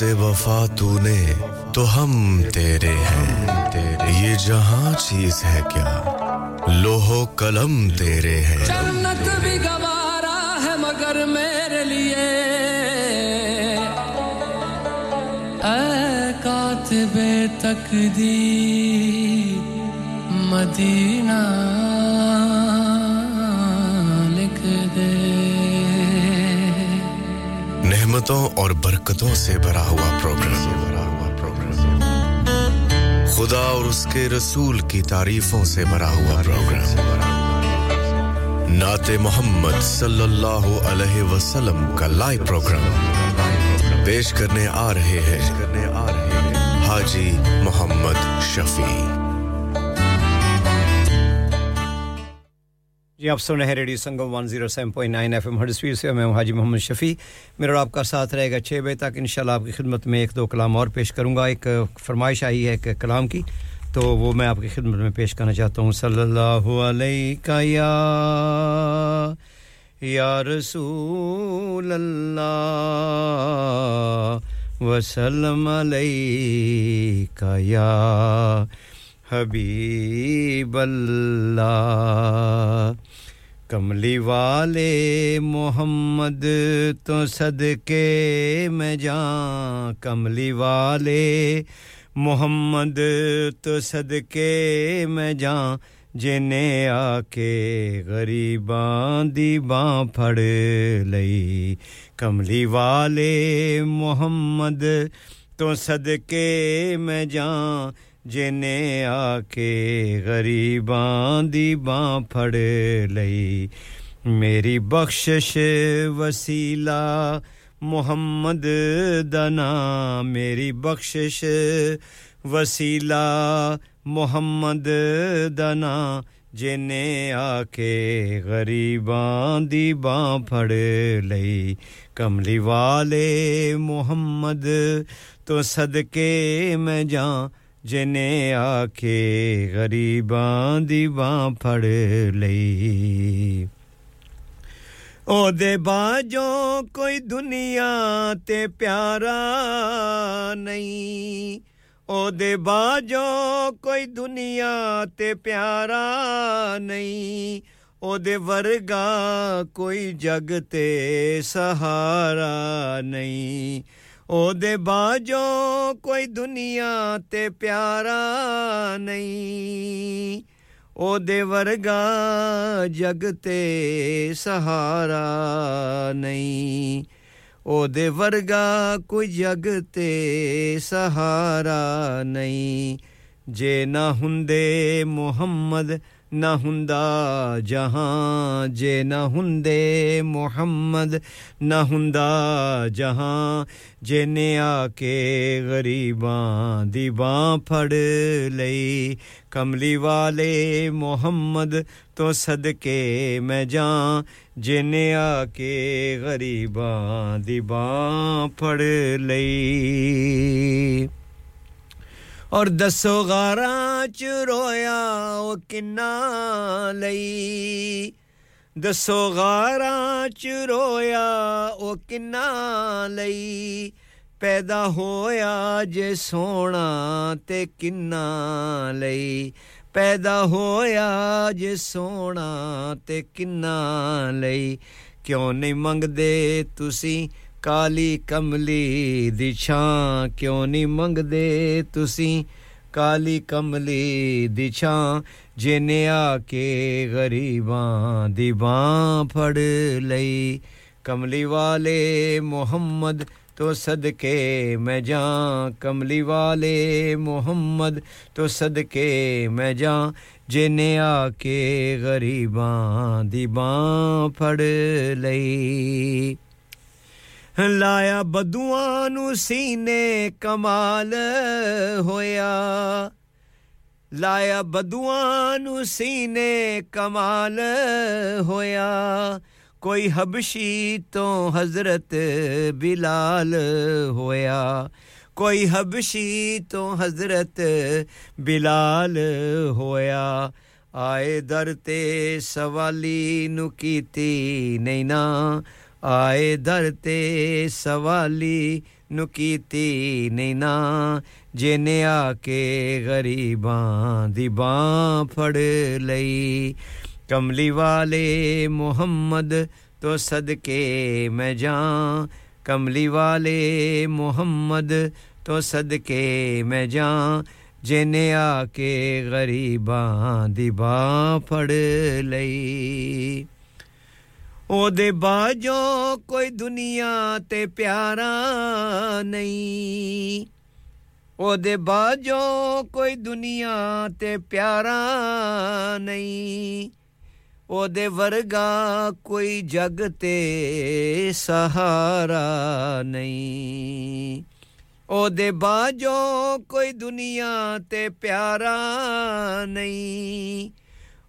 سے وفا تو نے تو ہم تیرے ہیں۔ یہ جہاں چیز ہے کیا؟ لوہو قلم تیرے ہیں۔ جنت بھی گوارا ہے مگر میرے لیے۔ اے کاتب تقدیر، مدینہ۔ نعمتوں اور برکتوں سے بھرا ہوا پروگرام خدا اور اس کے رسول کی تعریفوں سے بھرا ہوا پروگرام نعت محمد صلی اللہ علیہ وسلم کا لائیو پروگرام پیش کرنے آ رہے ہیں حاجی محمد شفیع. جی آپ سن رہے ہیں radio Sangam one zero seven point nine F M Huddersfield سے، میں حاجی محمد شفیع۔ میرا آپ کا ساتھ رہے گا چھ بجے تک، انشاءاللہ آپ کی خدمت میں ایک دو کلام اور پیش کروں گا۔ ایک فرمائش آئی ہے ایک کلام کی، تو وہ میں آپ کی خدمت میں پیش کرنا چاہتا ہوں۔ صلی اللہ علیہ یا یا رسول اللہ، وسلم علیہ یا حبیب اللہ۔ کملی والے محمد تو صدقے میں جاں۔ کملی والے محمد تو صدقے میں جاں۔ جنے آ کے غریباں دی باں پھڑ لئی۔ کملی والے محمد تو صدقے میں جاں۔ جنے آ کے غریباں دی باں پھڑ لئی۔ میری بخشش وسیلہ محمد دنا میری بخشش وسیلہ محمد دنا جنے آ کے غریباں دی باں پھڑ لئی۔ کملی والے محمد، تو صدقے میں جاں جنے آ کے غریباں دی باں پھڑ لئی او دے باجوں کوئی دنیا تے پیارا نہیں او دے باجوں کوئی دنیا تے پیارا نہیں او دے ورگا کوئی جگ تے سہارا نہیں او دے باجوں کوئی دنیا تے پیارا نہیں او دے ورگا جگ تے سہارا نہیں او دے ورگا کوئی جگ تے نہ ہندے محمد نہ ہندا جہاں جے نہ ہندے محمد، نہ ہندا جہاں جے نے آ کے غریباں دی باں پھڑ لئی۔ کملی والے محمد، تو صدقے میں جاں جے آ کے غریباں دی باں پھڑ لئی۔ اور دسو غاراں چ رویا او کنا لئی دسو غاراں چ رویا او کنا لئی پیدا ہویا جے سونا تے کنا لئی پیدا ہویا جے سونا تے کنا لئی کیوں نہیں منگ دے ਕਾਲੀ ਕਮਲੀ ਦੀ ਛਾਂ ਕਿਉਂ ਨਹੀਂ ਮੰਗਦੇ ਤੁਸੀਂ? ਕਾਲੀ ਕਮਲੀ ਦੀ ਜਿਨੇ ਆ ਕੇ ਗਰੀਬਾਂ ਦੀ ਫੜ ਲਈ। کملی والے محمد تو صدقے میں جاں کملی والے محمد تو صدقے میں جاں جنہیں آ کے غریباں دی باں پھڑ ਲਾਇਆ ਬਦੂਆਂ ਨੂੰ ਸੀਨੇ ਕਮਾਲ ਹੋਇਆ ਲਾਇਆ ਬਦੂਆਂ ਨੂੰ ਸੀਨੇ ਕਮਾਲ ਹੋਇਆ ਕੋਈ ਹਬਸ਼ੀ ਤੋਂ ਹਜ਼ਰਤ ਬਿਲਾਲ ਹੋਇਆ ਕੋਈ ਹਬਸ਼ੀ ਤੋਂ ਹਜ਼ਰਤ ਬਿਲਾਲ ਹੋਇਆ ਆਏ ਦਰ ਤੇ ਸਵਾਲੀ ਨੂੰ ਕੀਤੀ ਨਹੀਂ ਨਾ آئے در تے سوالی نکیتی نینا جنے آ کے غریباں دی پھڑ لئی۔ کملی والے محمد تو صدقے میں جاں۔ کملی والے محمد تو صدقے میں جاں۔ جنے آ کے غریباں دی پھڑ لئی۔ ਉਹਦੇ ਬਾਝੋਂ ਕੋਈ ਦੁਨੀਆ ਤੇ ਪਿਆਰਾ ਨਹੀਂ। ਉਹਦੇ ਬਾਝੋਂ ਕੋਈ ਦੁਨੀਆ ਤੇ ਪਿਆਰਾ ਨਹੀਂ। ਉਹਦੇ ਵਰਗਾ ਕੋਈ ਜਗ ਤੇ ਸਹਾਰਾ ਨਹੀਂ। ਉਹਦੇ ਬਾਝੋਂ ਕੋਈ ਦੁਨੀਆ ਤੇ ਪਿਆਰਾ ਨਹੀਂ।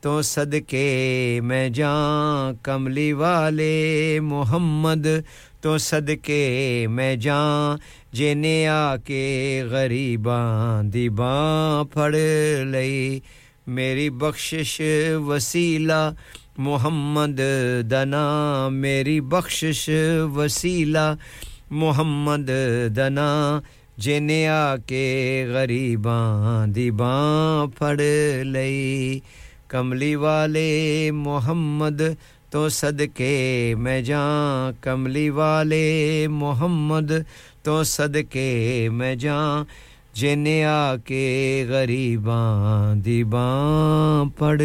تو صدقے میں جاں کملی والے محمد، تو صدقے میں جاں جنے آ کے غریباں دی باں پھڑ لئی۔ میری بخشش وسیلہ محمد دنا میری بخشش وسیلہ محمد دنا جنے آ کے غریباں دی باں پھڑ لئی۔ کملی والے محمد، تو صدقے میں جاں کملی والے محمد، تو صدقے میں جاں جن آ کے غریباں دیباں پڑھ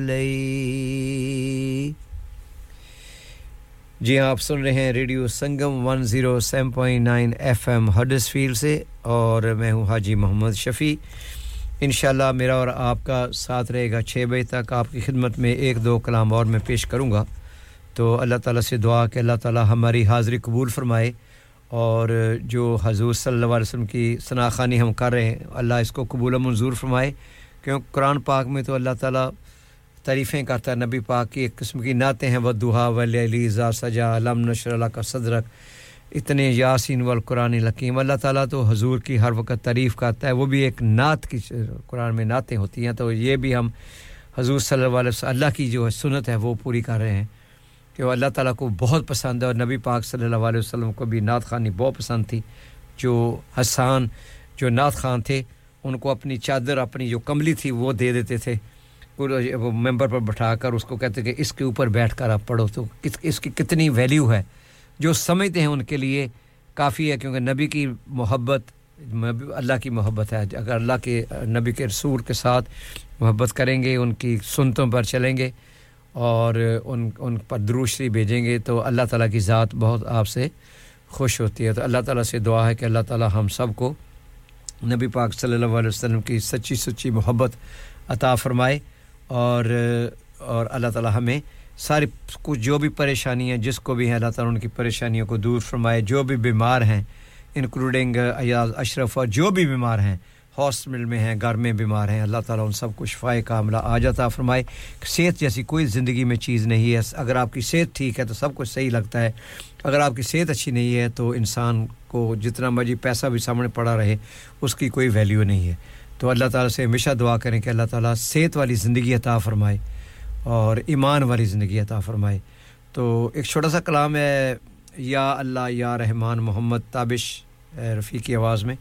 لئی۔ جی ہاں آپ سن رہے ہیں radio Sangam 107.9 F M Huddersfield سے، اور میں ہوں حاجی محمد شفیع۔ انشاءاللہ میرا اور آپ کا ساتھ رہے گا چھ بجے تک آپ کی خدمت میں ایک دو کلام اور میں پیش کروں گا۔ تو اللہ تعالیٰ سے دعا کہ اللہ تعالیٰ ہماری حاضری قبول فرمائے اور جو حضور صلی اللہ علیہ وسلم کی سناخانی ہم کر رہے ہیں، اللہ اس کو قبول منظور فرمائے۔ کیوں؟ قرآن پاک میں تو اللہ تعالیٰ تعریفیں کرتا ہے، نبی پاک کی ایک قسم کی نعتیں ہیں و دہا ولی علی زا سجا علم نشر اللہ کا صدرک اتنے یاسین والقرآن الحکیم، اللہ تعالیٰ تو حضور کی ہر وقت تعریف کرتا ہے، وہ بھی ایک نعت کی قرآن میں نعتیں ہوتی ہیں، تو یہ بھی ہم حضور صلی اللہ علیہ وسلم، اللہ کی جو سنت ہے، وہ پوری کر رہے ہیں کہ وہ اللہ تعالیٰ کو بہت پسند ہے، اور نبی پاک صلی اللہ علیہ وسلم کو بھی نعت خانی بہت پسند تھی۔ جو حسان، جو نعت خان تھے، ان کو اپنی چادر، اپنی جو کملی تھی، وہ دے دیتے تھے۔ ممبر پر بٹھا کر اس کو کہتے کہ اس کے اوپر بیٹھ کر آپ پڑھو، تو اس کی کتنی ویلیو ہے۔ جو سمجھتے ہیں ان کے لیے کافی ہے، کیونکہ نبی کی محبت اللہ کی محبت ہے۔ اگر اللہ کے، نبی کے رسول کے ساتھ محبت کریں گے، ان کی سنتوں پر چلیں گے اور ان ان پر دروشری بھیجیں گے، تو اللہ تعالیٰ کی ذات بہت آپ سے خوش ہوتی ہے۔ تو اللہ تعالیٰ سے دعا ہے کہ اللہ تعالیٰ ہم سب کو نبی پاک صلی اللہ علیہ وسلم کی سچی سچی محبت عطا فرمائے اور اور اللہ تعالیٰ ہمیں ساری کچھ جو بھی پریشانی ہیں، جس کو بھی ہیں، اللہ تعالیٰ ان کی پریشانیوں کو دور فرمائے۔ جو بھی بیمار ہیں انکلوڈنگ ایاز اشرف اور جو بھی بیمار ہیں، ہاسپٹل میں ہیں، گھر میں بیمار ہیں، اللہ تعالیٰ ان سب کو شفا کا عملہ آ جاتا فرمائے۔ صحت جیسی کوئی زندگی میں چیز نہیں ہے۔ اگر آپ کی صحت ٹھیک ہے تو سب کچھ صحیح لگتا ہے۔ اگر آپ کی صحت اچھی نہیں ہے تو انسان کو جتنا مرضی پیسہ بھی سامنے پڑا رہے، اس کی کوئی ویلیو نہیں ہے۔ تو اللہ تعالیٰ سے ہمیشہ دعا کریں کہ اللہ تعالیٰ صحت والی زندگی عطا فرمائے۔ اور ایمان والی زندگی عطا فرمائے۔ تو ایک چھوٹا سا کلام ہے، یا اللہ یا رحمان محمد تابش رفیع کی آواز میں۔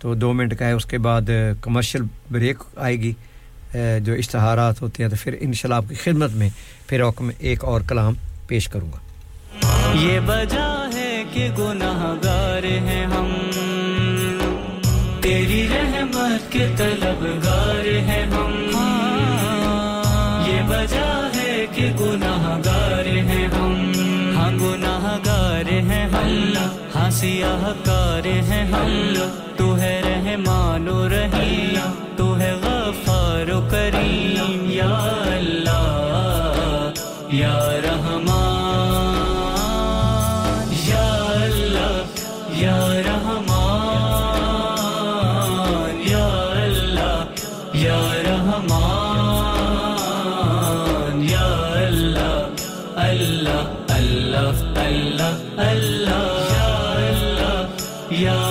تو دو منٹ کا ہے، اس کے بعد کمرشل بریک آئے گی جو اشتہارات ہوتے ہیں۔ تو پھر انشاءاللہ آپ کی خدمت میں پھر ایک اور کلام پیش کروں گا۔ یہ بجا ہے کہ گناہ گار ہیں ہم۔ تیری رحمت کے طلبگار گناہ گار ہیں ہم۔ ہاں گناہ گار ہیں ہم۔ ہاں سیاہ کار ہیں ہم۔ تو ہے رحمان و رحیم۔ تو ہے غفار و کریم۔ یا اللہ یا رحم Allah, Allah, Ya Allah, Ya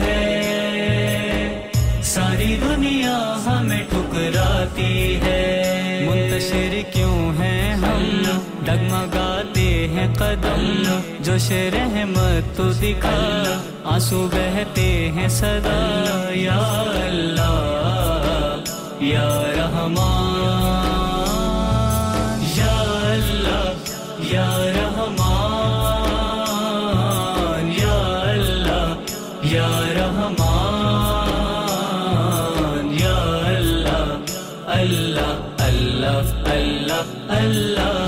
ہے۔ ساری دنیا ہمیں ٹکراتی ہے۔ منتشر کیوں ہیں ہم؟ ڈگمگاتے ہیں قدم۔ جو شیر رحمت تو دکھا، آنسو بہتے ہیں صدا۔ یا اللہ، یا رحمان، یا اللہ، یا رحمان۔ Allah, Allah.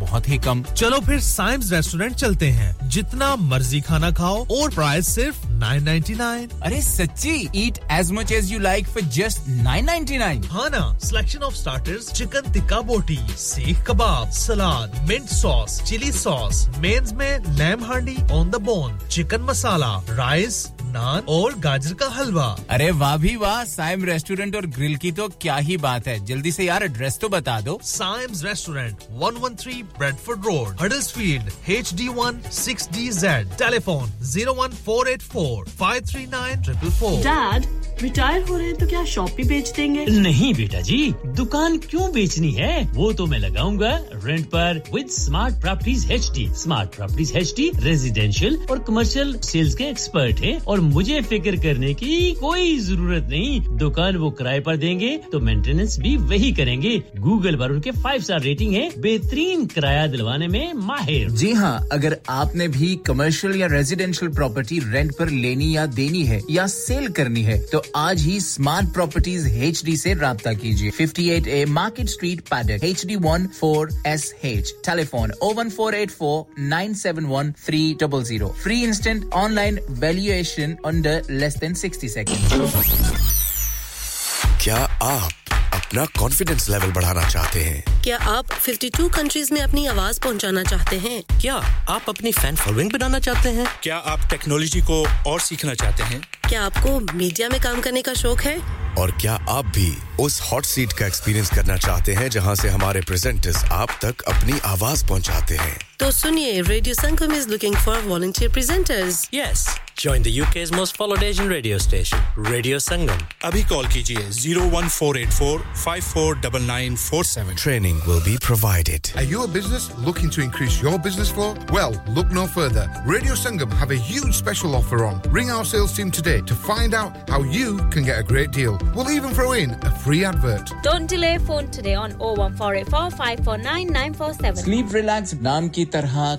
بہت ہی کم۔ چلو پھر سائمز ریسٹورینٹ چلتے ہیں۔ جتنا مرضی کھانا کھاؤ اور پرائز صرف نائن نائنٹی نائن۔ ارے سچی eat as much as you like for just nine ninety nine. کھانا selection of starter chicken tikka boti seekh kebab salad mint sauce chilli sauce mains میں lamb handi on the bone chicken masala rice naan اور گاجر کا حلوہ۔ ارے واہ بھی واہ سائم restaurant اور girl کی تو کیا ہی بات ہے۔ جلدی سے یار ایڈریس تو بتا دو۔ سائمز restaurant one one three Bradford road Huddersfield H D one six D Z telephone zero one four eight four five three nine triple four dad retire ہو رہے ہیں تو کیا شاپ بھی بیچ دیں گے؟ نہیں بیٹا جی دکان کیوں بیچنی ہے؟ وہ تو میں لگاؤں گا rent per with smart properties H D smart properties H D residential اور کمرشل سیلس کے ایکسپرٹ ہیں اور مجھے فکر کرنے کی کوئی ضرورت نہیں۔ دکان وہ کرائے پر دیں گے تو مینٹیننس بھی وہی کریں گے۔ گوگل پر ان کے فائیو اسٹار ریٹنگ ہے بہترین کرایہ دلوانے میں ماہر۔ جی ہاں اگر آپ نے بھی کمرشل یا ریزیڈینشل پراپرٹی رینٹ پر لینی یا دینی ہے یا سیل کرنی ہے، تو آج ہی اسمارٹ پراپرٹیز ایچ ڈی سے رابطہ کیجیے۔ Fifty eight A market street Paddock H D one four S H telephone O one four eight four nine seven one three double zero free instant online valuation in under less than 60 seconds. کیا آپ اپنا confidence level بڑھانا چاہتے ہیں؟ کیا آپ 52 countries میں اپنی آواز پہنچانا چاہتے ہیں؟ کیا آپ اپنی فین فالوئنگ بنانا چاہتے ہیں؟ کیا آپ ٹیکنالوجی کو اور سیکھنا چاہتے ہیں؟ کیا آپ کو میڈیا میں کام کرنے کا شوق ہے اور کیا آپ بھی اس ہاٹ سیٹ کا ایکسپیرئنس کرنا چاہتے ہیں جہاں سے ہمارے پریزنٹرز آپ تک اپنی آواز پہنچاتے ہیں تو سنیے radio Sangam is looking for volunteer presenters yes join the U most followed Asian radio station radio Sangam ابھی کال کیجیے 01484549947 training will be provided Are you a business looking to increase your business flow? Well, look no further. Radio Sangam have a huge special offer on. Ring our sales team today today to find out how you can get a great deal. We'll even throw in a free advert. Don't delay phone today on 01484 Sleep relax naam ki tarha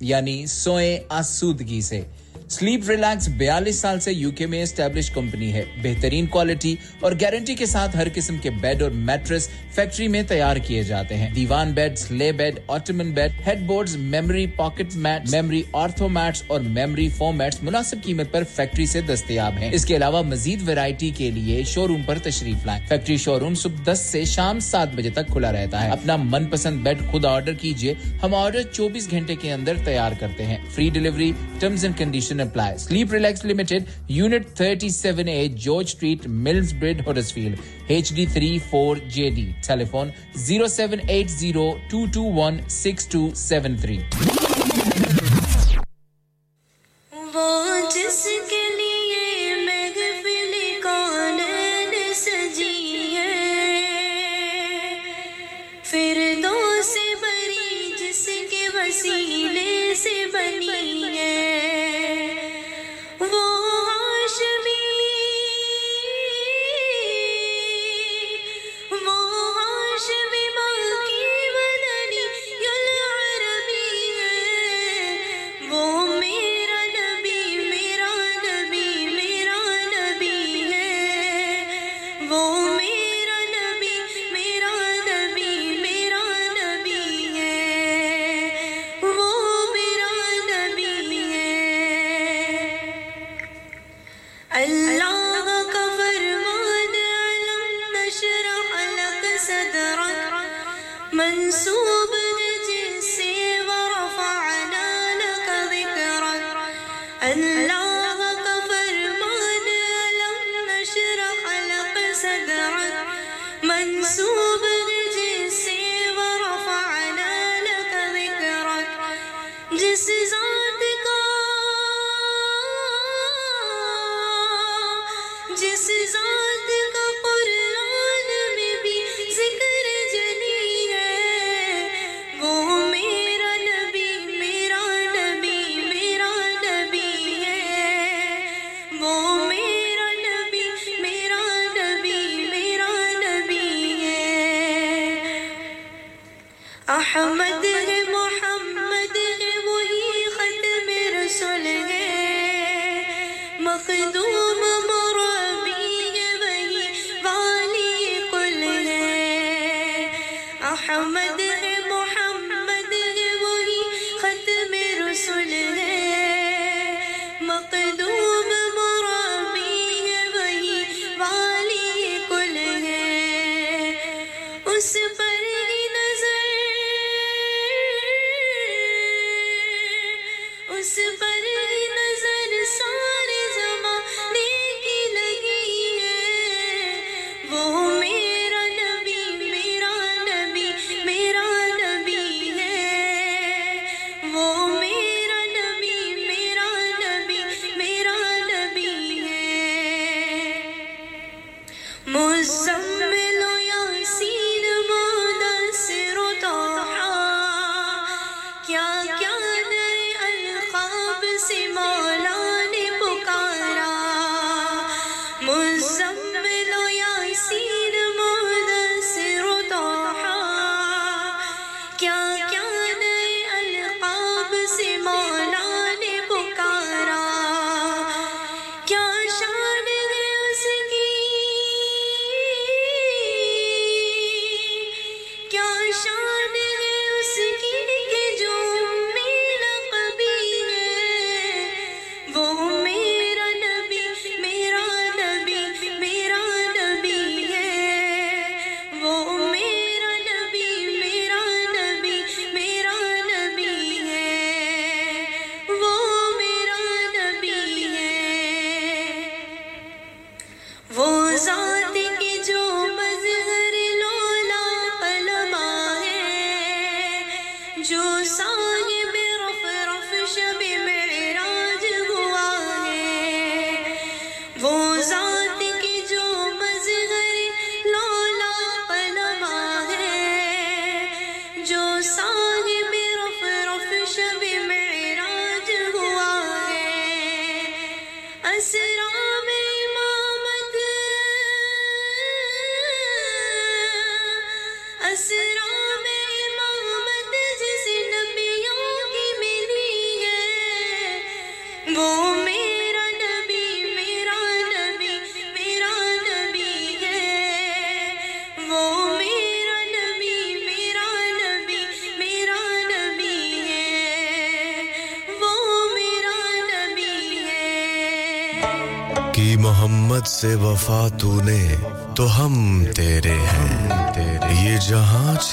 yani soye asudgi se. Sleep relax بیالیس سال سے U K میں establish company ہے۔ بہترین quality اور guarantee کے ساتھ ہر قسم کے بیڈ اور میٹرس فیکٹری میں تیار کیے جاتے ہیں۔ Divan bed sleigh bed ottoman bed head boards memory pocket mat memory ortho mats اور میموری فوم میٹس مناسب قیمت پر فیکٹری سے دستیاب ہیں۔ اس کے علاوہ مزید ویرائٹی کے لیے شو روم پر تشریف لائیں۔ فیکٹری شو روم صبح دس سے شام سات بجے تک کھلا رہتا ہے۔ اپنا من پسند بیڈ خود آرڈر کیجیے ہم آرڈر چوبیس گھنٹے کے اندر تیار کرتے ہیں۔ Free delivery terms and condition restriction. Sleep Relax Limited, Unit 37A, George Street, Millsbridge, Huddersfield, HD34JD. Telephone 0780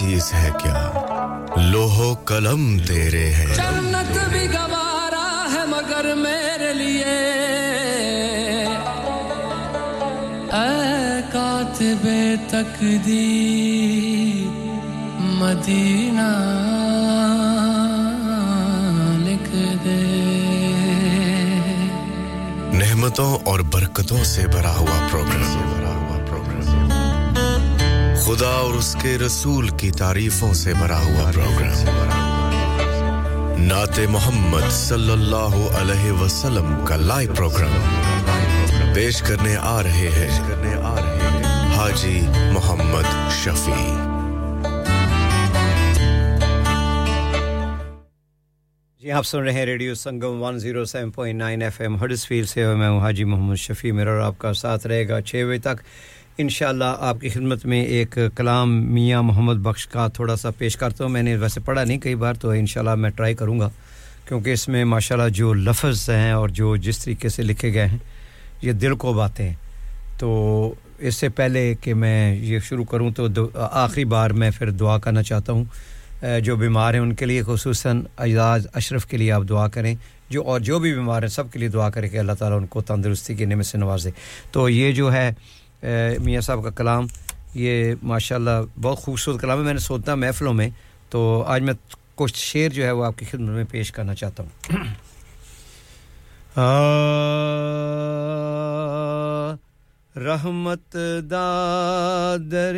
چیز ہے کیا؟ لوہو قلم تیرے ہے جنت بھی گوارا ہے مگر میرے لیے۔ اے کاتب تقدیر مدینہ لکھ دے۔ نعمتوں اور برکتوں سے بھرا ہوا پروگرام۔ خدا اور اس کے رسول کی تعریفوں سے بھرا ہوا پروگرام نعت محمد صلی اللہ علیہ وسلم کا لائیو پروگرام پیش کرنے آ رہے ہیں حاجی محمد شفیع۔ جی آپ سن رہے ہیں radio Sangam 107.9 F M Huddersfield سے، میں ہوں حاجی محمد شفیع، میرا اور آپ کا ساتھ رہے گا چھے بجے تک۔ انشاءاللہ آپ کی خدمت میں ایک کلام میاں محمد بخش کا تھوڑا سا پیش کرتا ہوں۔ میں نے ویسے پڑھا نہیں کئی بار، تو انشاءاللہ میں ٹرائی کروں گا۔ کیونکہ اس میں ماشاءاللہ جو لفظ ہیں اور جو جس طریقے سے لکھے گئے ہیں، یہ دل کو باتیں ہیں۔ تو اس سے پہلے کہ میں یہ شروع کروں، تو آخری بار میں پھر دعا کرنا چاہتا ہوں۔ جو بیمار ہیں، ان کے لیے خصوصاً اعزاز اشرف کے لیے آپ دعا کریں۔ جو اور جو بھی بیمار ہیں، سب کے لیے دعا کریں کہ اللہ تعالیٰ ان کو تندرستی کے نعمت سے نوازے۔ تو یہ جو ہے میاں صاحب کا کلام، یہ ماشاءاللہ بہت خوبصورت کلام ہے۔ میں نے سوچتا محفلوں میں، تو آج میں کچھ شعر جو ہے وہ آپ کی خدمت میں پیش کرنا چاہتا ہوں۔ آ رحمت دادر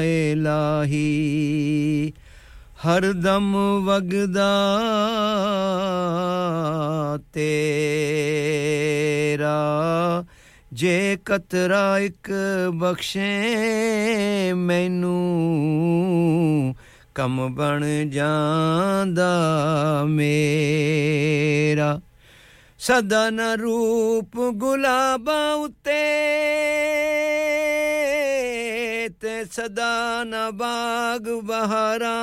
الہی، ہر دم وگدا تیرا۔ ਜੇ ਕਤਰਾ ਇੱਕ ਬਖਸ਼ੇ ਮੈਨੂੰ, ਕੰਮ ਬਣ ਜਾਂਦਾ ਮੇਰਾ। ਸਦਾ ਨ ਰੂਪ ਗੁਲਾਬਾਂ ਉਤੇ ਤੇ ਸਦਾ ਨ ਬਾਗ ਬਹਾਰਾਂ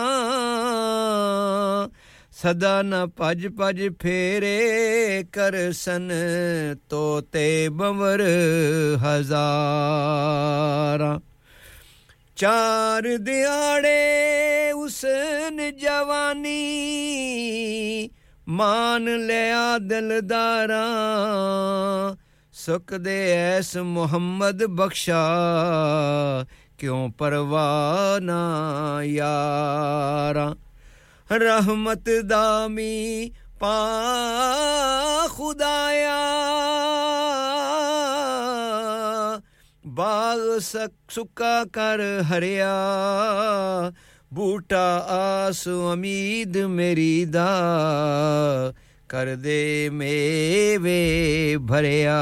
ਸਦਾ ਨ ਭਜ ਭਜ ਫੇਰੇ ਕਰਸਨ ਤੋਤੇ ਬਵਰ ਹਜ਼ਾਰਾਂ। ਚਾਰ ਦਿਹਾੜੇ ਉਸਨ ਜਵਾਨੀ ਮਾਨ ਲਿਆ ਦਿਲਦਾਰਾਂ। ਸੁਖ ਦੇ ਐਸ ਮੁਹੰਮਦ ਬਖਸ਼ਾ ਕਿਉਂ ਪਰਵਾਹ ਨਾ ਯਾਰਾਂ। رحمت دامی، پا خدایا۔ باغ سکا کر ہریا، بوٹا آس امید میری دا۔ کر دے میوے بھریا۔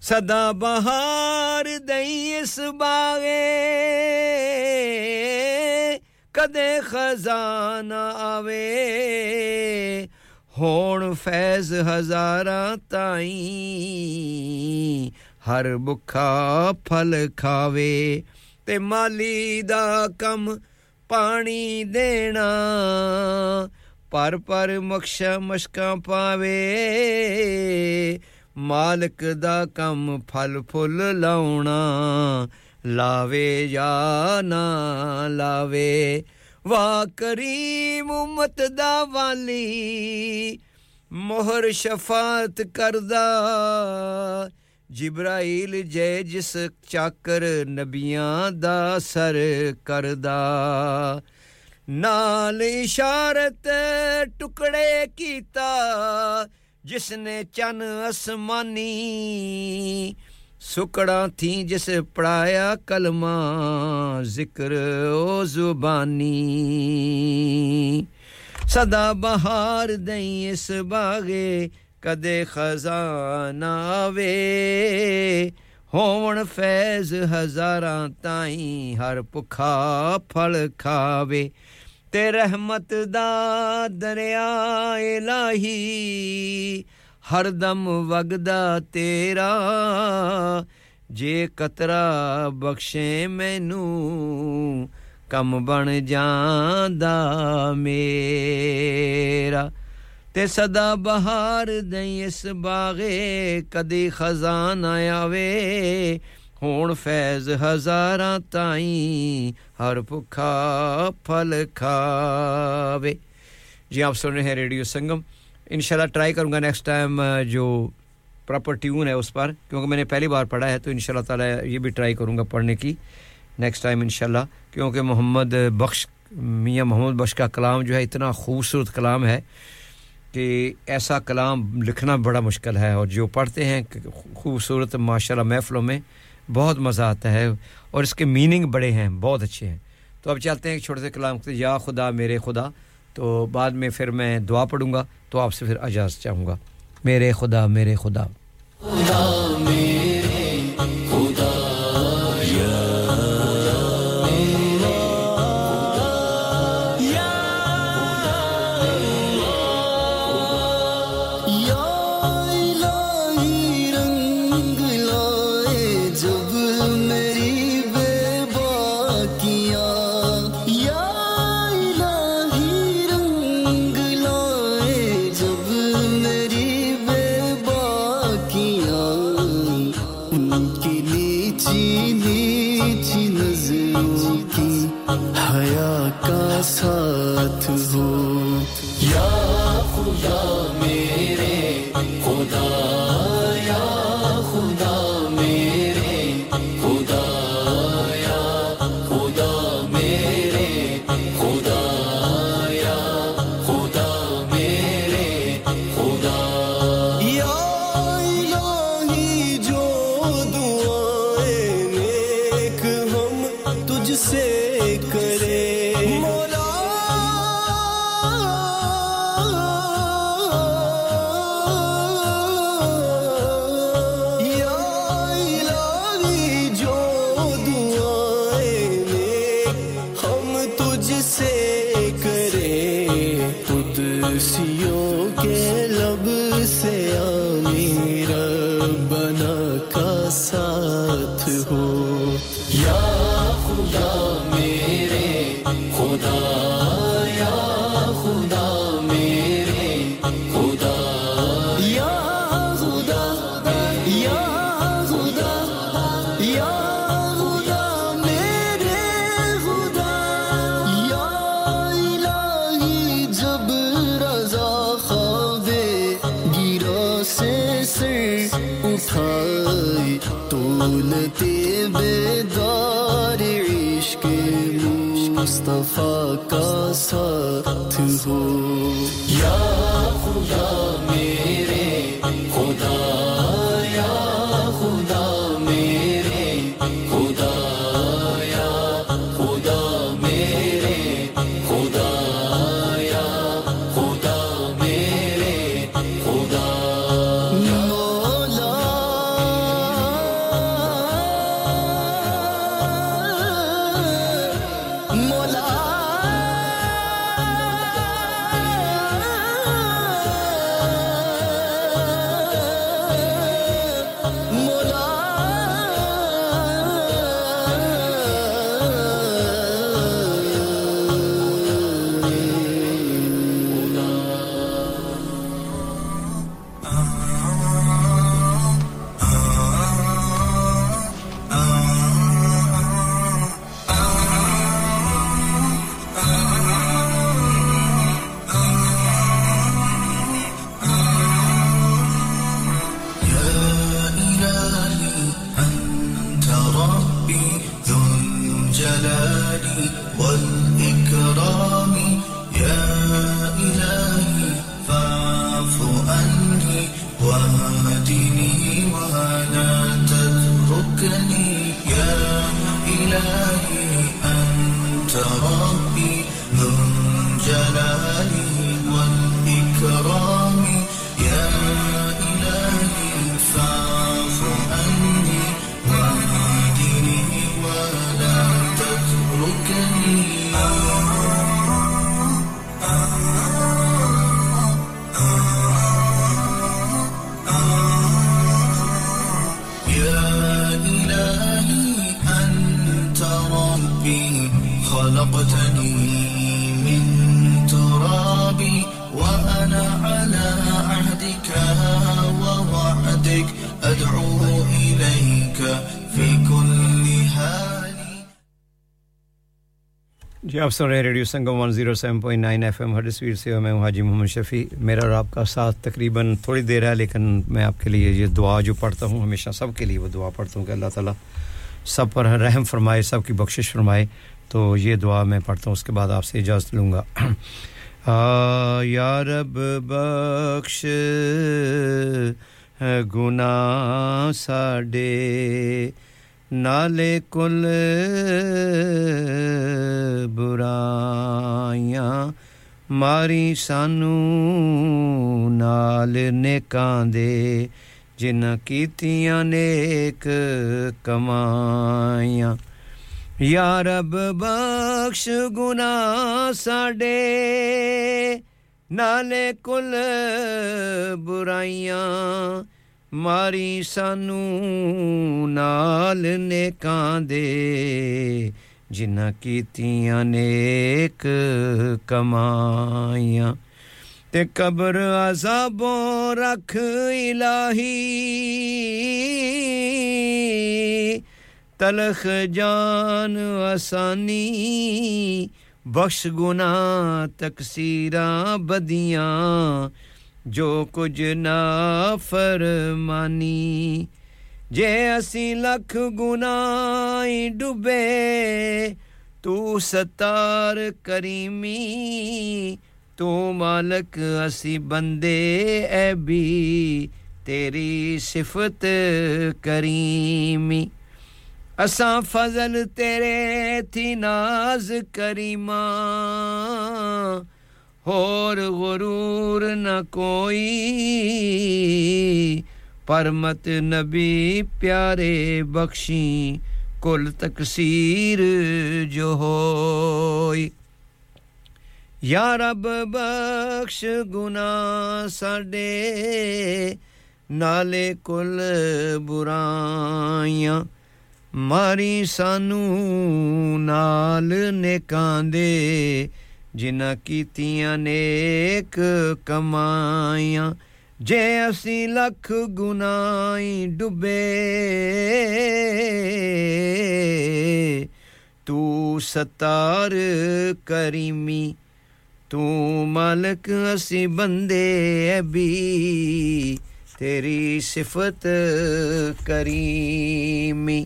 سدا بہار دئی اس باغے۔ ਕਦੇ ਖਜ਼ਾਨਾ ਆਵੇ, ਹੋਣ ਫੈਜ਼ ਹਜ਼ਾਰਾਂ ਤਾਈ ਹਰ ਭੁੱਖਾ ਫਲ ਖਾਵੇ ਤੇ ਮਾਲੀ ਦਾ ਕੰਮ ਪਾਣੀ ਦੇਣਾ, ਪਰ ਪਰ ਮਖਸ਼ਾ ਮਸ਼ਕਾਂ ਪਾਵੇ। ਮਾਲਕ ਦਾ ਕੰਮ ਫਲ ਫੁੱਲ ਲਾਉਣਾ ਲਾਵੇ ਜਾਂ ਨਾ ਲਾਵੇ ਵਾ ਕਰੀਮ ਉਮਤ ਦਾ ਵਾਲੀ, ਮੋਹਰ ਸ਼ਫਾਤ ਕਰਦਾ। ਜਿਬਰਾਈਲ ਜੈ ਜਿਸ ਚਾਕਰ ਨਬੀਆਂ ਦਾ ਸਰ ਕਰਦਾ। ਨਾਲ ਇਸ਼ਾਰਤ ਟੁਕੜੇ ਕੀਤਾ ਜਿਸ ਨੇ ਚਨ ਅਸਮਾਨੀ ਸੁਕੜਾ ਥੀ ਜਿਸ ਪੜਾਇਆ ਕਲਮਾ, ਜ਼ਿਕਰ ਓ ਜ਼ੁਬਾਨੀ। ਸਦਾ ਬਹਾਰ ਦਈ ਇਸ ਬਾਗੇ, ਕਦੇ ਖਜ਼ਾਨਾ ਵੇ ਹੋਵਣ ਫੈਜ਼ ਹਜ਼ਾਰਾਂ ਤਾਈ, ਹਰ ਭੁਖਾ ਫਲ ਖਾਵੇ। ਤੇ ਰਹਿਮਤ ਦਾ ਦਰਿਆ ਇਲਾਹੀ ہر دم وگدا تیرا۔ جے قطرہ بخشے مینوں کم بن جاندا میرا۔ تے صدا بہار دیں اس باغے، کدی خزان آوے۔ ہون فیض ہزاراں تائیں ہر بھکھا پھل کھاوے۔ جی آپ سن رہے ہیں ریڈیو سنگم۔ انشاءاللہ ٹرائی کروں گا نیکسٹ ٹائم جو پراپر ٹیون ہے اس پر، کیونکہ میں نے پہلی بار پڑھا ہے، تو انشاءاللہ تعالی تعالیٰ یہ بھی ٹرائی کروں گا پڑھنے کی نیکسٹ ٹائم انشاءاللہ، کیونکہ محمد بخش، میاں محمد بخش کا کلام جو ہے اتنا خوبصورت کلام ہے کہ ایسا کلام لکھنا بڑا مشکل ہے، اور جو پڑھتے ہیں خوبصورت ماشاءاللہ محفلوں میں بہت مزہ آتا ہے، اور اس کے میننگ بڑے ہیں، بہت اچھے ہیں۔ تو اب چلتے ہیں، ایک چھوٹے سے کلام، یا خدا میرے خدا۔ تو بعد میں پھر میں دعا پڑھوں گا تو آپ سے پھر اجازت چاہوں گا۔ میرے خدا میرے خدا, خدا آپ سن رہے ہیں radio Sangam 107.9 F M Huddersfield سے میں ہوں حاجی محمد شفیع۔ میرا اور آپ کا ساتھ تقریباً تھوڑی دیر ہے، لیکن میں آپ کے لیے یہ دعا جو پڑھتا ہوں، ہمیشہ سب کے لیے وہ دعا پڑھتا ہوں کہ اللہ تعالیٰ سب پر رحم فرمائے، سب کی بخشش فرمائے۔ تو یہ دعا میں پڑھتا ہوں، اس کے بعد آپ سے اجازت لوں گا۔ یا رب بخش گناہ ساڈے۔ نالے کل برائیاں ماری سانو نال نیکاں دے جن کیتیاں نیک کمائیاں یا رب بخش گناہ ساڈے نالے کل برائیاں ਮਾਰੀ ਸਾਨੂੰ ਨਾਲ ਨੇਕਾਂ ਦੇ ਜਿਨ੍ਹਾਂ ਕੀਤੀਆਂ ਨੇਕ ਕਮਾਈਆਂ ਤੇ ਕਬਰ ਅਜ਼ਾਬੋਂ ਰੱਖ ਇਲਾਹੀ ਤਲਖ ਜਾਨ ਆਸਾਨੀ ਬਖਸ਼ ਗੁਨਾਹ ਤਕਸੀਰਾਂ ਬਦੀਆਂ جو کچھ نہ فرمانی جے اسی لکھ گنائی ڈبے تو ستار کریمی، تو مالک اسی بندے، اے بھی تیری صفت کریمی۔ اساں فضل تیرے تھی ناز کریماں ਹੋਰ ਗੁਰੂਰ ਨ ਕੋਈ। ਪਰਮਤ ਨਬੀ ਪਿਆਰੇ ਬਖਸ਼ੀ, ਕੁਲ ਤਕਸੀਰ ਜੋ ਹੋਈ। ਯਾ ਰੱਬ ਬਖਸ਼ ਗੁਨਾ ਸਾਡੇ, ਨਾਲੇ ਕੁਲ ਬੁਰਾਈਆਂ। ਮਾਰੀ ਸਾਨੂੰ ਨਾਲ ਨੇਕਾਂ ਦੇ ਜਿਨ੍ਹਾਂ ਕੀਤੀਆਂ ਨੇਕ ਕਮਾਈਆਂ ਜੇ ਅਸੀਂ ਲੱਖ ਗੁਨਾਹੀ ਡੁੱਬੇ ਤੂੰ ਸਤਾਰ ਕਰੀਮੀ ਤੂੰ ਮਾਲਕ ਅਸੀਂ ਬੰਦੇ ਐ ਵੀ ਤੇਰੀ ਸਿਫਤ ਕਰੀਮੀ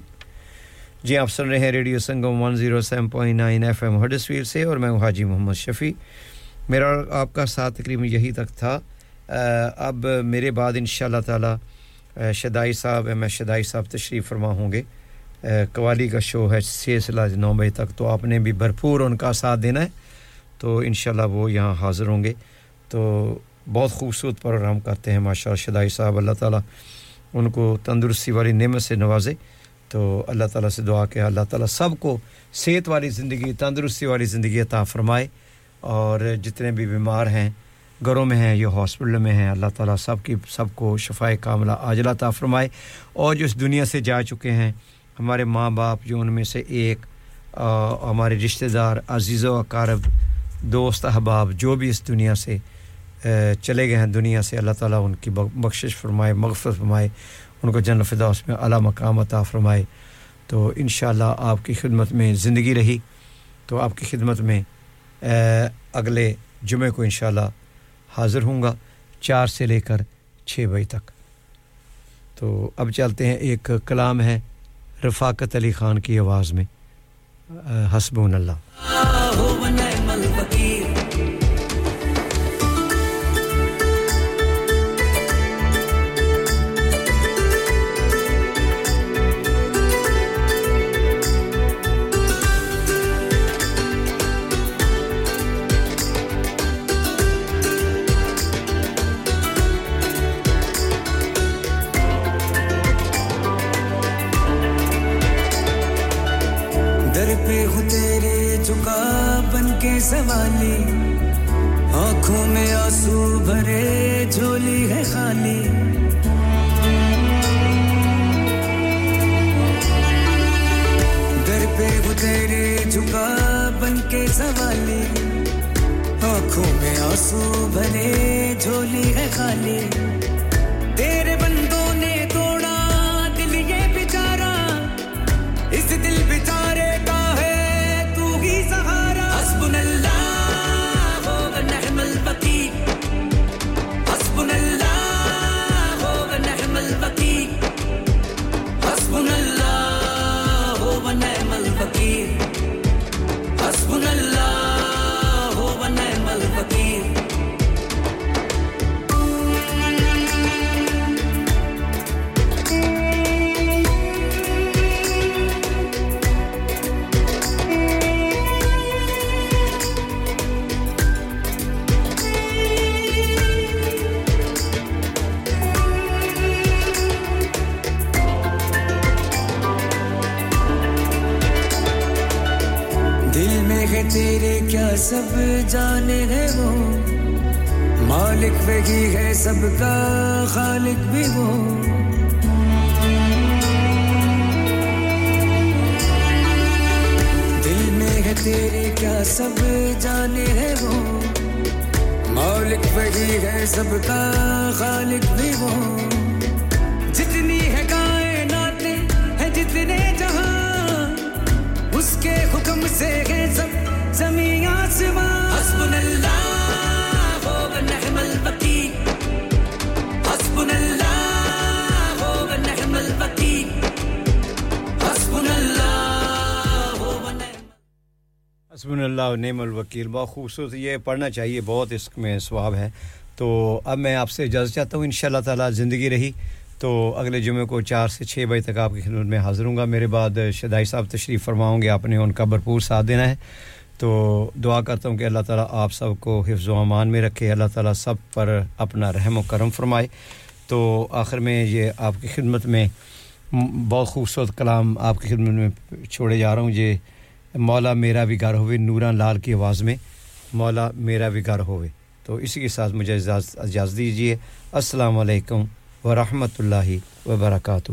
جی آپ سن رہے ہیں radio Sangam one zero seven point nine F M Huddersfield سے اور میں ہوں حاجی محمد شفیع۔ میرا آپ کا ساتھ تقریباً یہی تک تھا۔ اب میرے بعد ان شاء اللہ تعالی شدائی صاحب، ایم ایس شدائی صاحب تشریف فرما ہوں گے۔ قوالی کا شو ہے سلسلہ نو بجے تک، تو آپ نے بھی بھرپور ان کا ساتھ دینا ہے۔ تو انشاءاللہ وہ یہاں حاضر ہوں گے۔ تو بہت خوبصورت پروگرام کرتے ہیں ماشاء شدائی صاحب، اللہ تعالیٰ ان کو تندرستی والی نعمت سے نوازے۔ تو اللہ تعالیٰ سے دعا کہ اللہ تعالیٰ سب کو صحت والی زندگی، تندرستی والی زندگی عطا فرمائے اور جتنے بھی بیمار ہیں، گھروں میں ہیں یا ہاسپٹل میں ہیں، اللہ تعالیٰ سب کی، سب کو شفائے کاملہ عاجلہ عطا فرمائے اور جو اس دنیا سے جا چکے ہیں، ہمارے ماں باپ جو ان میں سے ایک ہمارے رشتہ دار، عزیز و اقارب، دوست، احباب، جو بھی اس دنیا سے چلے گئے ہیں، دنیا سے، اللہ تعالیٰ ان کی بخشش فرمائے، مغفرت فرمائے ان کو جنت فردوس میں اعلیٰ مقام عطا فرمائے۔ تو انشاءاللہ آپ کی خدمت میں زندگی رہی۔ تو آپ کی خدمت میں اگلے جمعے کو انشاءاللہ حاضر ہوں گا، چار سے لے کر چھ بجے تک۔ تو اب چلتے ہیں، ایک کلام ہے رفاقت علی خان کی آواز میں۔ حسبون اللہ۔ سے آنکھوں میں آنسو بھرے، جھولی ہے خالی۔ در پہ وہ تیرے جھکا بن کے سوالی آنکھوں میں آنسو بھرے، جھولی ہے خالی۔ سب کا خالق بھی وہ۔ دل میں ہے تیرے کیا سب جانے ہے وہ۔ مالک وہی ہے سب کا خالق بھی وہ۔ اللہ نعم الوکیل، بہت خوبصورت، یہ پڑھنا چاہیے، بہت اس میں ثواب ہے۔ تو اب میں آپ سے اجازت چاہتا ہوں ان شاء اللہ تعالیٰ زندگی رہی۔ تو اگلے جمعے کو چار سے چھ بجے تک آپ کی خدمت میں حاضر ہوں گا۔ میرے بعد شدائی صاحب تشریف فرماؤں گے، آپ نے ان کا بھرپور ساتھ دینا ہے۔ تو دعا کرتا ہوں کہ اللہ تعالیٰ آپ سب کو حفظ و امان میں رکھے، اللہ تعالیٰ سب پر اپنا رحم و کرم فرمائے۔ تو آخر میں یہ آپ کی خدمت میں بہت خوبصورت کلام آپ کی خدمت میں چھوڑے جا رہا ہوں۔ یہ مولا میرا وگار ہوئے، نوران لال کی آواز میں مولا میرا وگار ہوئے۔ تو اسی کے ساتھ مجھے اجازت دیجیے السلام علیکم ورحمۃ اللہ وبرکاتہ۔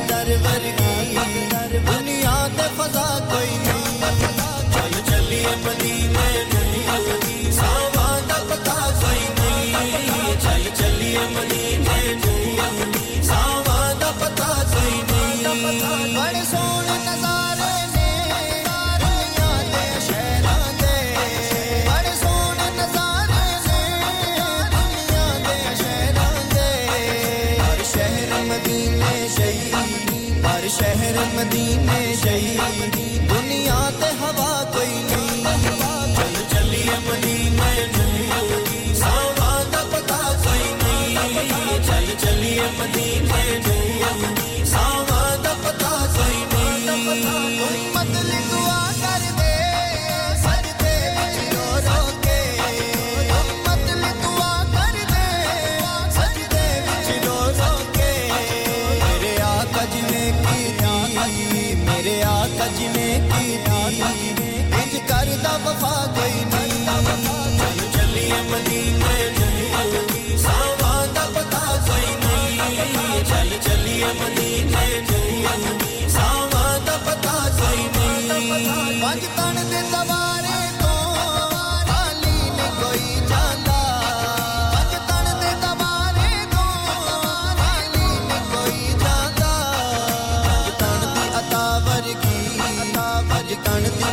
اکبر ورگی دنیا دے فضا کوئی نہیں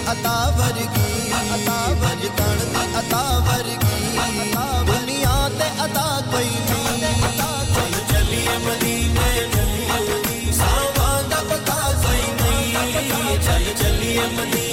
عطا ورگی عطا ورگن دی عطا ورگی دنیا تے عطا کوئی نہیں چلیے مدینے چلیے مدینے ساواں دا پتہ کوئی نہیں چل چلیے مدینے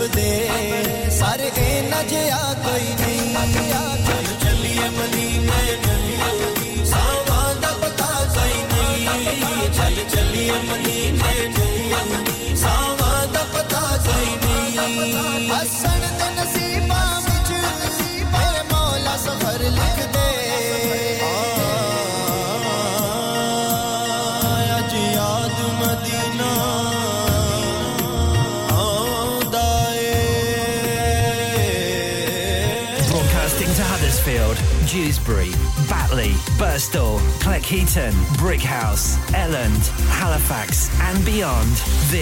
دے سارے اے نہ جیا کوئی نہیں آ چلیے مدینے چلیے ساواں دا پتہ کوئی نہیں چل چلیے مدینے چلیے ساواں دا پتہ کوئی Blackheaton, Brickhouse, Elland, Halifax, and beyond.